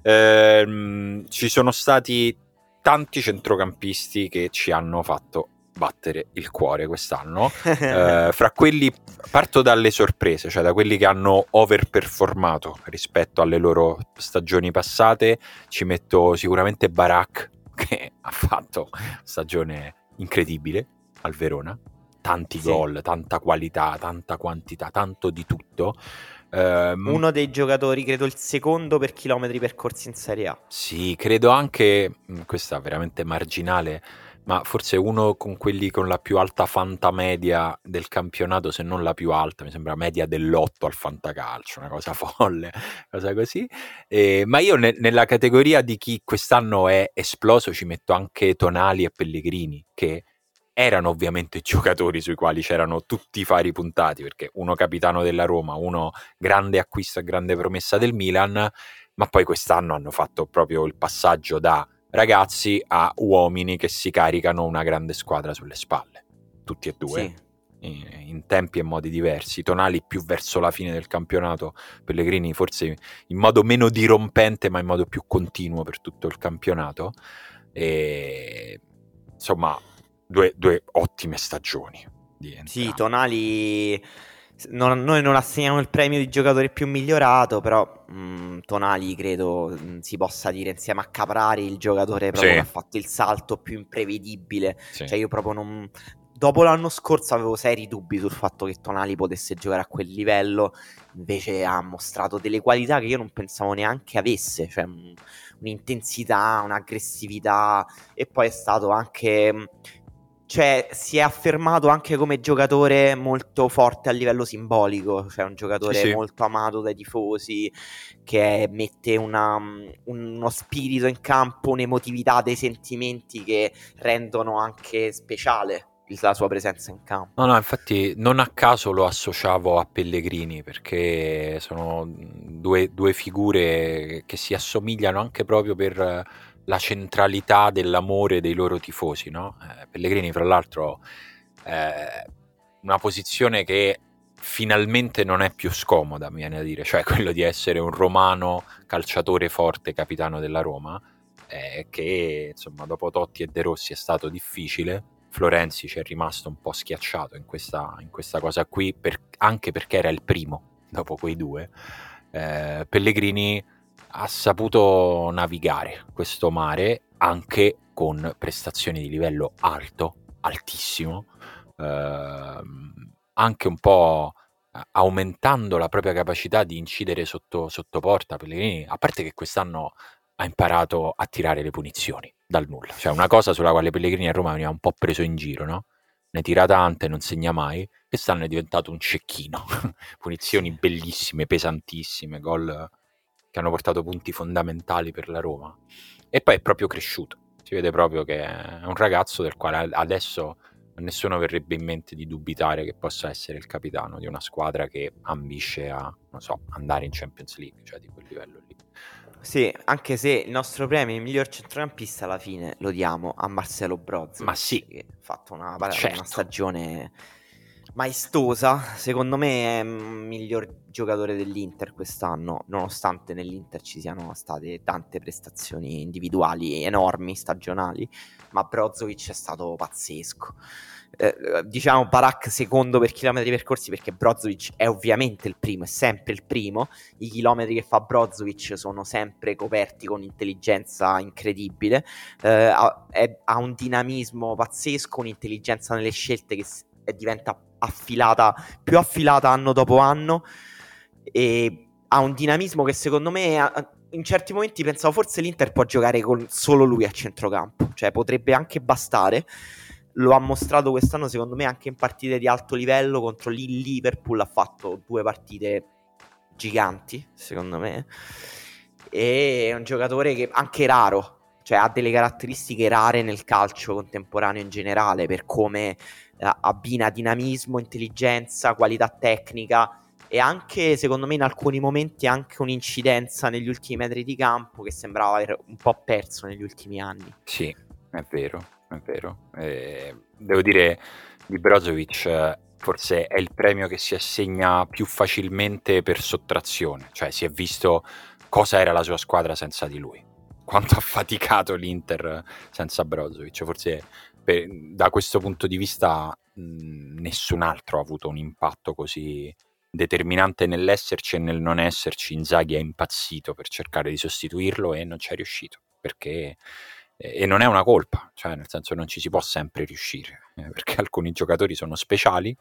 Ehm, ci sono stati tanti centrocampisti che ci hanno fatto battere il cuore quest'anno. eh, fra quelli parto dalle sorprese, cioè da quelli che hanno overperformato rispetto alle loro stagioni passate. Ci metto sicuramente Barak, che ha fatto stagione incredibile al Verona. Tanti sì. gol, tanta qualità, tanta quantità, tanto di tutto. Um, Uno dei giocatori, credo il secondo per chilometri percorsi in Serie A. Sì, credo anche, questa veramente marginale, ma forse uno con quelli con la più alta fantamedia del campionato, se non la più alta, mi sembra media dell'otto al fantacalcio, una cosa folle, cosa così. Eh, ma io ne- nella categoria di chi quest'anno è esploso ci metto anche Tonali e Pellegrini, che erano ovviamente giocatori sui quali c'erano tutti i fari puntati, perché uno capitano della Roma, uno grande acquisto e grande promessa del Milan, ma poi quest'anno hanno fatto proprio il passaggio da ragazzi a uomini che si caricano una grande squadra sulle spalle, tutti e due. Sì. In, in tempi e modi diversi, Tonali più verso la fine del campionato, Pellegrini forse in modo meno dirompente ma in modo più continuo per tutto il campionato. E, insomma, due, due ottime stagioni. Sì, Tonali non, noi non assegniamo il premio di giocatore più migliorato, però mh, mm, Tonali credo mh, mm, si possa dire insieme a Caprari il giocatore proprio sì. che ha fatto il salto più imprevedibile. Sì. Cioè io proprio non... Dopo l'anno scorso avevo seri dubbi sul fatto che Tonali potesse giocare a quel livello, invece ha mostrato delle qualità che io non pensavo neanche avesse, cioè mh, un'intensità, un'aggressività e poi è stato anche cioè, si è affermato anche come giocatore molto forte a livello simbolico, cioè un giocatore sì, sì. molto amato dai tifosi, che mette una, uno spirito in campo, un'emotività dei sentimenti che rendono anche speciale la sua presenza in campo. No, no, infatti non a caso lo associavo a Pellegrini perché sono due, due figure che si assomigliano anche proprio per la centralità dell'amore dei loro tifosi, no? Eh, Pellegrini, fra l'altro, eh, una posizione che finalmente non è più scomoda, mi viene a dire, cioè quello di essere un romano calciatore forte, capitano della Roma, eh, che insomma dopo Totti e De Rossi è stato difficile. Florenzi ci è rimasto un po' schiacciato in questa, in questa cosa qui, per, anche perché era il primo dopo quei due. Eh, Pellegrini ha saputo navigare questo mare anche con prestazioni di livello alto, altissimo, eh, anche un po' aumentando la propria capacità di incidere sotto, sotto porta. Pellegrini, a parte che quest'anno ha imparato a tirare le punizioni dal nulla, cioè una cosa sulla quale Pellegrini a Roma veniva un po' preso in giro, no? Ne tira tante, non segna mai, quest'anno è diventato un cecchino. Punizioni bellissime, pesantissime, gol che hanno portato punti fondamentali per la Roma. E poi è proprio cresciuto. Si vede proprio che è un ragazzo del quale adesso nessuno verrebbe in mente di dubitare che possa essere il capitano di una squadra che ambisce a, non so, andare in Champions League, cioè di quel livello lì. Sì, anche se il nostro premio il miglior centrocampista alla fine lo diamo a Marcelo Broz. Ma sì, che ha fatto una, certo. una stagione maestosa. Secondo me è il miglior giocatore dell'Inter quest'anno, nonostante nell'Inter ci siano state tante prestazioni individuali enormi, stagionali, ma Brozovic è stato pazzesco. Eh, diciamo Barak secondo per chilometri percorsi perché Brozovic è ovviamente il primo, è sempre il primo. I chilometri che fa Brozovic sono sempre coperti con intelligenza incredibile. Eh, ha, è, ha un dinamismo pazzesco, un'intelligenza nelle scelte che diventa affilata, più affilata anno dopo anno e ha un dinamismo che secondo me in certi momenti pensavo forse l'Inter può giocare con solo lui a centrocampo, cioè potrebbe anche bastare. Lo ha mostrato quest'anno secondo me anche in partite di alto livello contro il Liverpool ha fatto due partite giganti, secondo me. E è un giocatore che anche raro, cioè ha delle caratteristiche rare nel calcio contemporaneo in generale per come abbina dinamismo, intelligenza, qualità tecnica e anche, secondo me, in alcuni momenti anche un'incidenza negli ultimi metri di campo che sembrava aver un po' perso negli ultimi anni. Sì, è vero, è vero. Eh, devo dire, di Brozovic forse è il premio che si assegna più facilmente per sottrazione, cioè si è visto cosa era la sua squadra senza di lui, quanto ha faticato l'Inter senza Brozovic, forse per, da questo punto di vista mh, nessun altro ha avuto un impatto così determinante nell'esserci e nel non esserci. Inzaghi è impazzito per cercare di sostituirlo e non ci è riuscito perché e non è una colpa, cioè nel senso non ci si può sempre riuscire, eh, perché alcuni giocatori sono speciali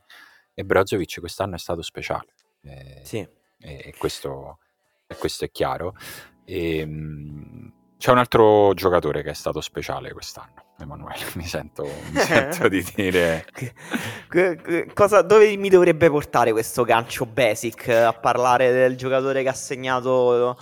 e Brozovic quest'anno è stato speciale. Eh, sì. E, e, questo, e, questo, è chiaro. E, ehm, mh, c'è un altro giocatore che è stato speciale quest'anno. Emanuele, mi sento, mi sento di dire. Cosa, dove mi dovrebbe portare questo gancio basic a parlare del giocatore che ha segnato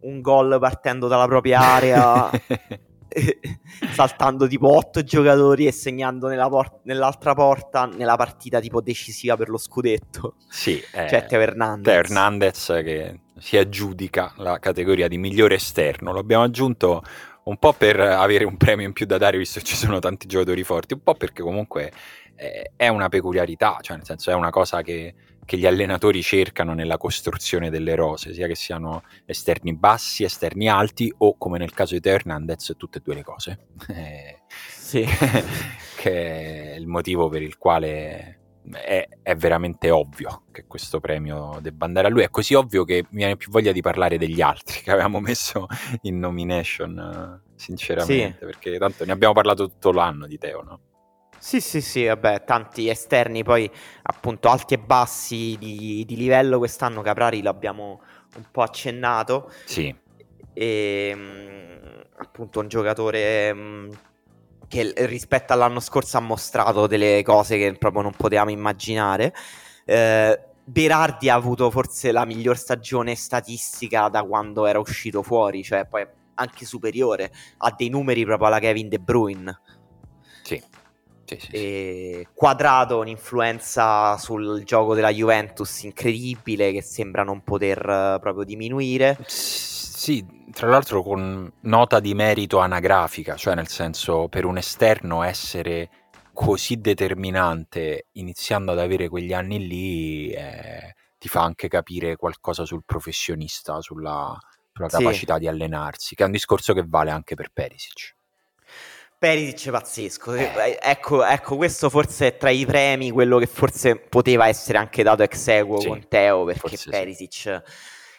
un gol partendo dalla propria area saltando tipo 8 giocatori e segnando nella por- nell'altra porta nella partita tipo decisiva per lo scudetto? Sì, eh, cioè Teo Hernandez. Teo Hernandez che si aggiudica la categoria di migliore esterno lo abbiamo aggiunto un po' per avere un premio in più da dare visto che ci sono tanti giocatori forti, un po' perché comunque eh, è una peculiarità, cioè nel senso è una cosa che, che, gli allenatori cercano nella costruzione delle rose, sia che siano esterni bassi, esterni alti o come nel caso di Teo Hernandez tutte e due le cose. Eh, sì. che è il motivo per il quale è, è, veramente ovvio che questo premio debba andare a lui. È così ovvio che mi viene più voglia di parlare degli altri che avevamo messo in nomination, sinceramente, sì. perché tanto ne abbiamo parlato tutto l'anno di Teo, no? Sì, sì, sì, vabbè, tanti esterni, poi appunto alti e bassi di, di livello quest'anno Caprari l'abbiamo un po' accennato. Sì. E mm, appunto un giocatore mm, che rispetto all'anno scorso ha mostrato delle cose che proprio non potevamo immaginare. Eh, Berardi ha avuto forse la miglior stagione statistica da quando era uscito fuori, cioè poi anche superiore, ha dei numeri proprio alla Kevin De Bruyne. Sì. Sì, sì, sì. Quadrato un'influenza sul gioco della Juventus incredibile che sembra non poter uh, proprio diminuire. Sì, tra l'altro con nota di merito anagrafica, cioè nel senso per un esterno essere così determinante iniziando ad avere quegli anni lì eh, ti fa anche capire qualcosa sul professionista, sulla, sulla capacità sì. di allenarsi, che è un discorso che vale anche per Perisic. Perisic pazzesco, eh. eh. ecco, ecco, questo forse è tra i premi quello che forse poteva essere anche dato ex equo sì, con Teo, perché Perisic sì.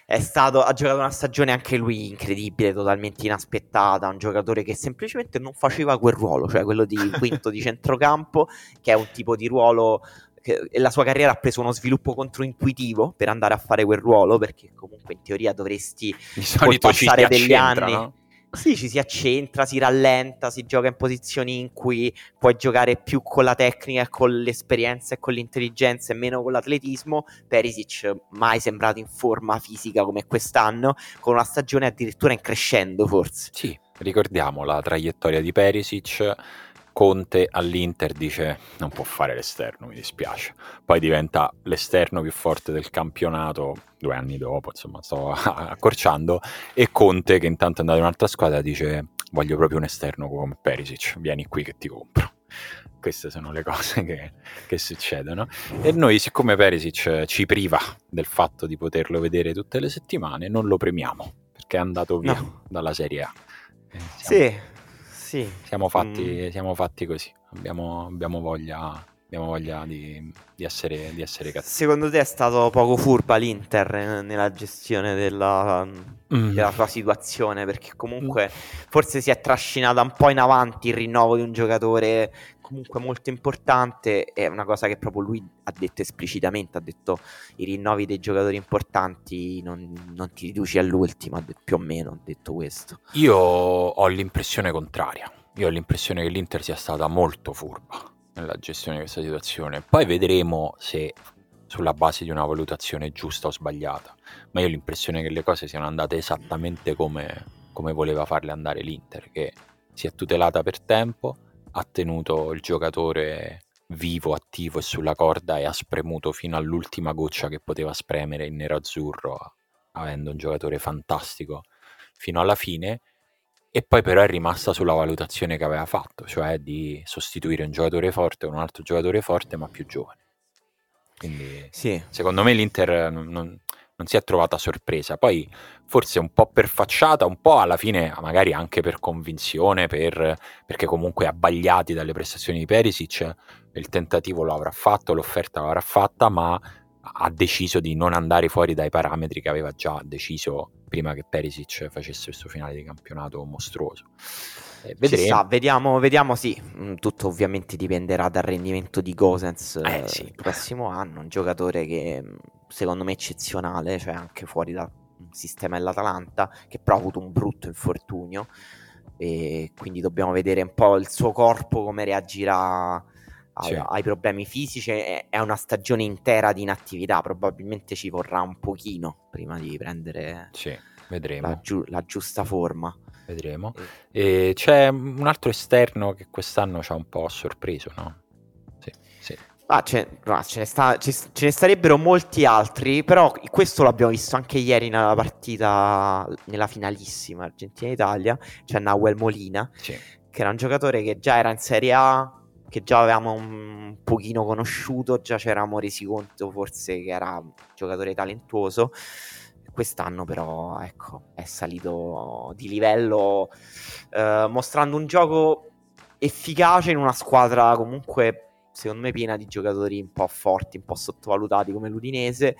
È stato, ha giocato una stagione anche lui incredibile, totalmente inaspettata, un giocatore che semplicemente non faceva quel ruolo, cioè quello di quinto di centrocampo, che è un tipo di ruolo e la sua carriera ha preso uno sviluppo controintuitivo per andare a fare quel ruolo, perché comunque in teoria dovresti passare degli anni. No? Sì, ci si accentra, si rallenta, si gioca in posizioni in cui puoi giocare più con la tecnica, con l'esperienza e con l'intelligenza e meno con l'atletismo. Perisic mai sembrato in forma fisica come quest'anno, con una stagione addirittura in crescendo forse. Sì, ricordiamo la traiettoria di Perisic Conte all'Inter dice non può fare l'esterno, mi dispiace. Poi diventa l'esterno più forte del campionato due anni dopo, insomma, sto accorciando. E Conte, che intanto è andato in un'altra squadra, dice voglio proprio un esterno come Perisic, vieni qui che ti compro. Queste sono le cose che, che succedono. E noi, siccome Perisic ci priva del fatto di poterlo vedere tutte le settimane, non lo premiamo, perché è andato via no. dalla Serie A. Eh, sì sì. Siamo fatti, mm. siamo fatti così, abbiamo, abbiamo voglia abbiamo voglia di, di, essere, di essere cattivi. Secondo te è stato poco furba l'Inter nella gestione della, mm. della sua situazione? Perché comunque mm. forse si è trascinata un po' in avanti il rinnovo di un giocatore comunque molto importante. È una cosa che proprio lui ha detto esplicitamente: ha detto i rinnovi dei giocatori importanti non, non ti riduci all'ultimo, più o meno ha detto questo. Io ho l'impressione contraria. Io ho l'impressione che l'Inter sia stata molto furba nella gestione di questa situazione. Poi vedremo se sulla base di una valutazione giusta o sbagliata. Ma io ho l'impressione che le cose siano andate esattamente come, come voleva farle andare l'Inter, che si è tutelata per tempo, ha tenuto il giocatore vivo, attivo e sulla corda e ha spremuto fino all'ultima goccia che poteva spremere in nero-azzurro, avendo un giocatore fantastico fino alla fine e poi però è rimasta sulla valutazione che aveva fatto, cioè di sostituire un giocatore forte con un altro giocatore forte ma più giovane. Quindi sì. secondo me l'Inter non, non, si è trovata sorpresa, poi forse un po' per facciata, un po' alla fine magari anche per convinzione, per, perché comunque abbagliati dalle prestazioni di Perisic, il tentativo lo avrà fatto, l'offerta l'avrà fatta, ma ha deciso di non andare fuori dai parametri che aveva già deciso prima che Perisic facesse questo finale di campionato mostruoso. Eh, vedremo. Vediamo, vediamo, sì, mm, tutto ovviamente dipenderà dal rendimento di Gosens eh, sì. il prossimo anno, un giocatore che mm, secondo me eccezionale, cioè anche fuori dal sistema dell'Atalanta, che però ha avuto un brutto infortunio e quindi dobbiamo vedere un po' il suo corpo come reagirà sì. ai problemi fisici, è, una stagione intera di inattività, probabilmente ci vorrà un pochino prima di prendere vedremo. La, giu- la giusta forma. Vedremo. E c'è un altro esterno che quest'anno ci ha un po' sorpreso, no? Ah, ce, no, ce, ne sta, ce, ce, ne starebbero molti altri, però questo l'abbiamo visto anche ieri nella partita, nella finalissima Argentina-Italia, c'è Nahuel Molina, sì. che era un giocatore che già era in Serie A, che già avevamo un pochino conosciuto, già ci eravamo resi conto forse che era un giocatore talentuoso. Quest'anno però ecco, è salito di livello eh, mostrando un gioco efficace in una squadra comunque secondo me piena di giocatori un po' forti, un po' sottovalutati come l'Udinese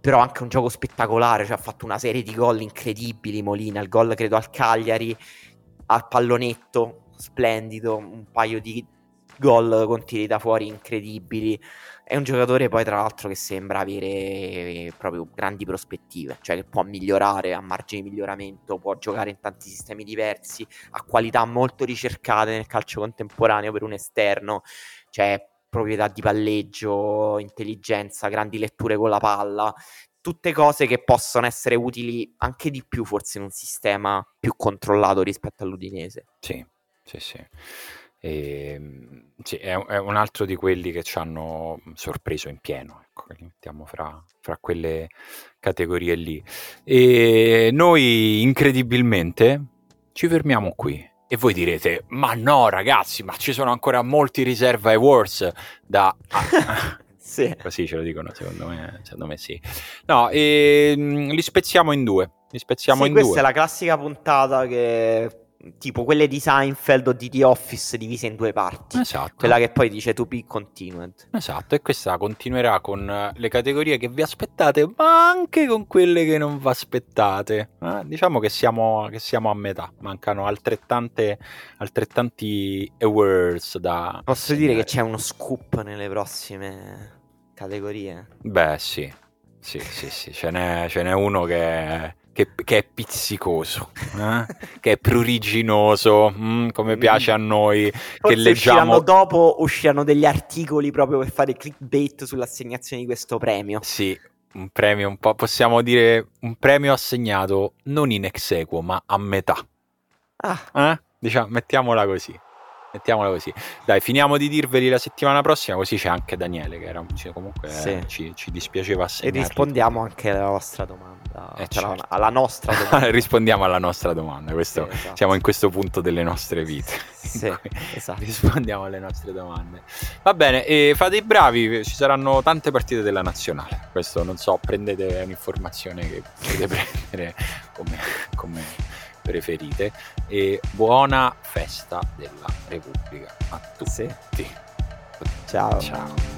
però anche un gioco spettacolare, cioè ha fatto una serie di gol incredibili Molina, il gol credo al Cagliari, al pallonetto, splendido, un paio di gol con tiri da fuori incredibili. È un giocatore poi tra l'altro che sembra avere proprio grandi prospettive, cioè che può migliorare a margine di miglioramento, può giocare in tanti sistemi diversi, ha qualità molto ricercate nel calcio contemporaneo per un esterno, cioè proprietà di palleggio, intelligenza, grandi letture con la palla, tutte cose che possono essere utili anche di più forse in un sistema più controllato rispetto all'Udinese. Sì, sì, sì. E, ehm, sì, è, un altro di quelli che ci hanno sorpreso in pieno, ecco, li mettiamo fra, fra, quelle categorie lì. E noi incredibilmente ci fermiamo qui. E voi direte, ma no ragazzi, ma ci sono ancora molti riserva awards da... sì. Così ce lo dicono, secondo me, secondo me sì. No, e, ehm, li spezziamo in due li spezziamo Sì, in questa due. è la classica puntata che tipo quelle di Seinfeld o di The Office divise in due parti. Esatto. Quella che poi dice to be continued. Esatto, e questa continuerà con eh, le categorie che vi aspettate, ma anche con quelle che non vi aspettate. Eh, diciamo che siamo, che siamo a metà, mancano altrettante, altrettanti awards da... Posso dire che c'è uno scoop nelle prossime categorie? Beh, sì, sì, sì, sì, ce n'è, ce n'è uno che che, che è pizzicoso, eh? che è pruriginoso, mm, come piace a noi, che Forse leggiamo... usciranno dopo, usciranno degli articoli proprio per fare clickbait sull'assegnazione di questo premio. Sì, un premio un po', possiamo dire, un premio assegnato non in ex equo, ma a metà. Ah, Eh? Diciamo, mettiamola così. Mettiamola così. Dai, finiamo di dirveli la settimana prossima, così c'è anche Daniele, che era cioè, comunque Sì. eh, ci, ci dispiaceva e assegnargli. rispondiamo anche alla vostra domanda. Eh, cioè alla- certo. alla nostra domanda. Rispondiamo alla nostra domanda. Questo, Sì, esatto. Siamo in questo punto delle nostre vite. Sì, esatto. Rispondiamo alle nostre domande. Va bene, e fate i bravi, ci saranno tante partite della nazionale. Questo non so, prendete un'informazione che potete prendere come, come preferite. E buona festa della Repubblica a tutti. Sì. Ciao. Ciao.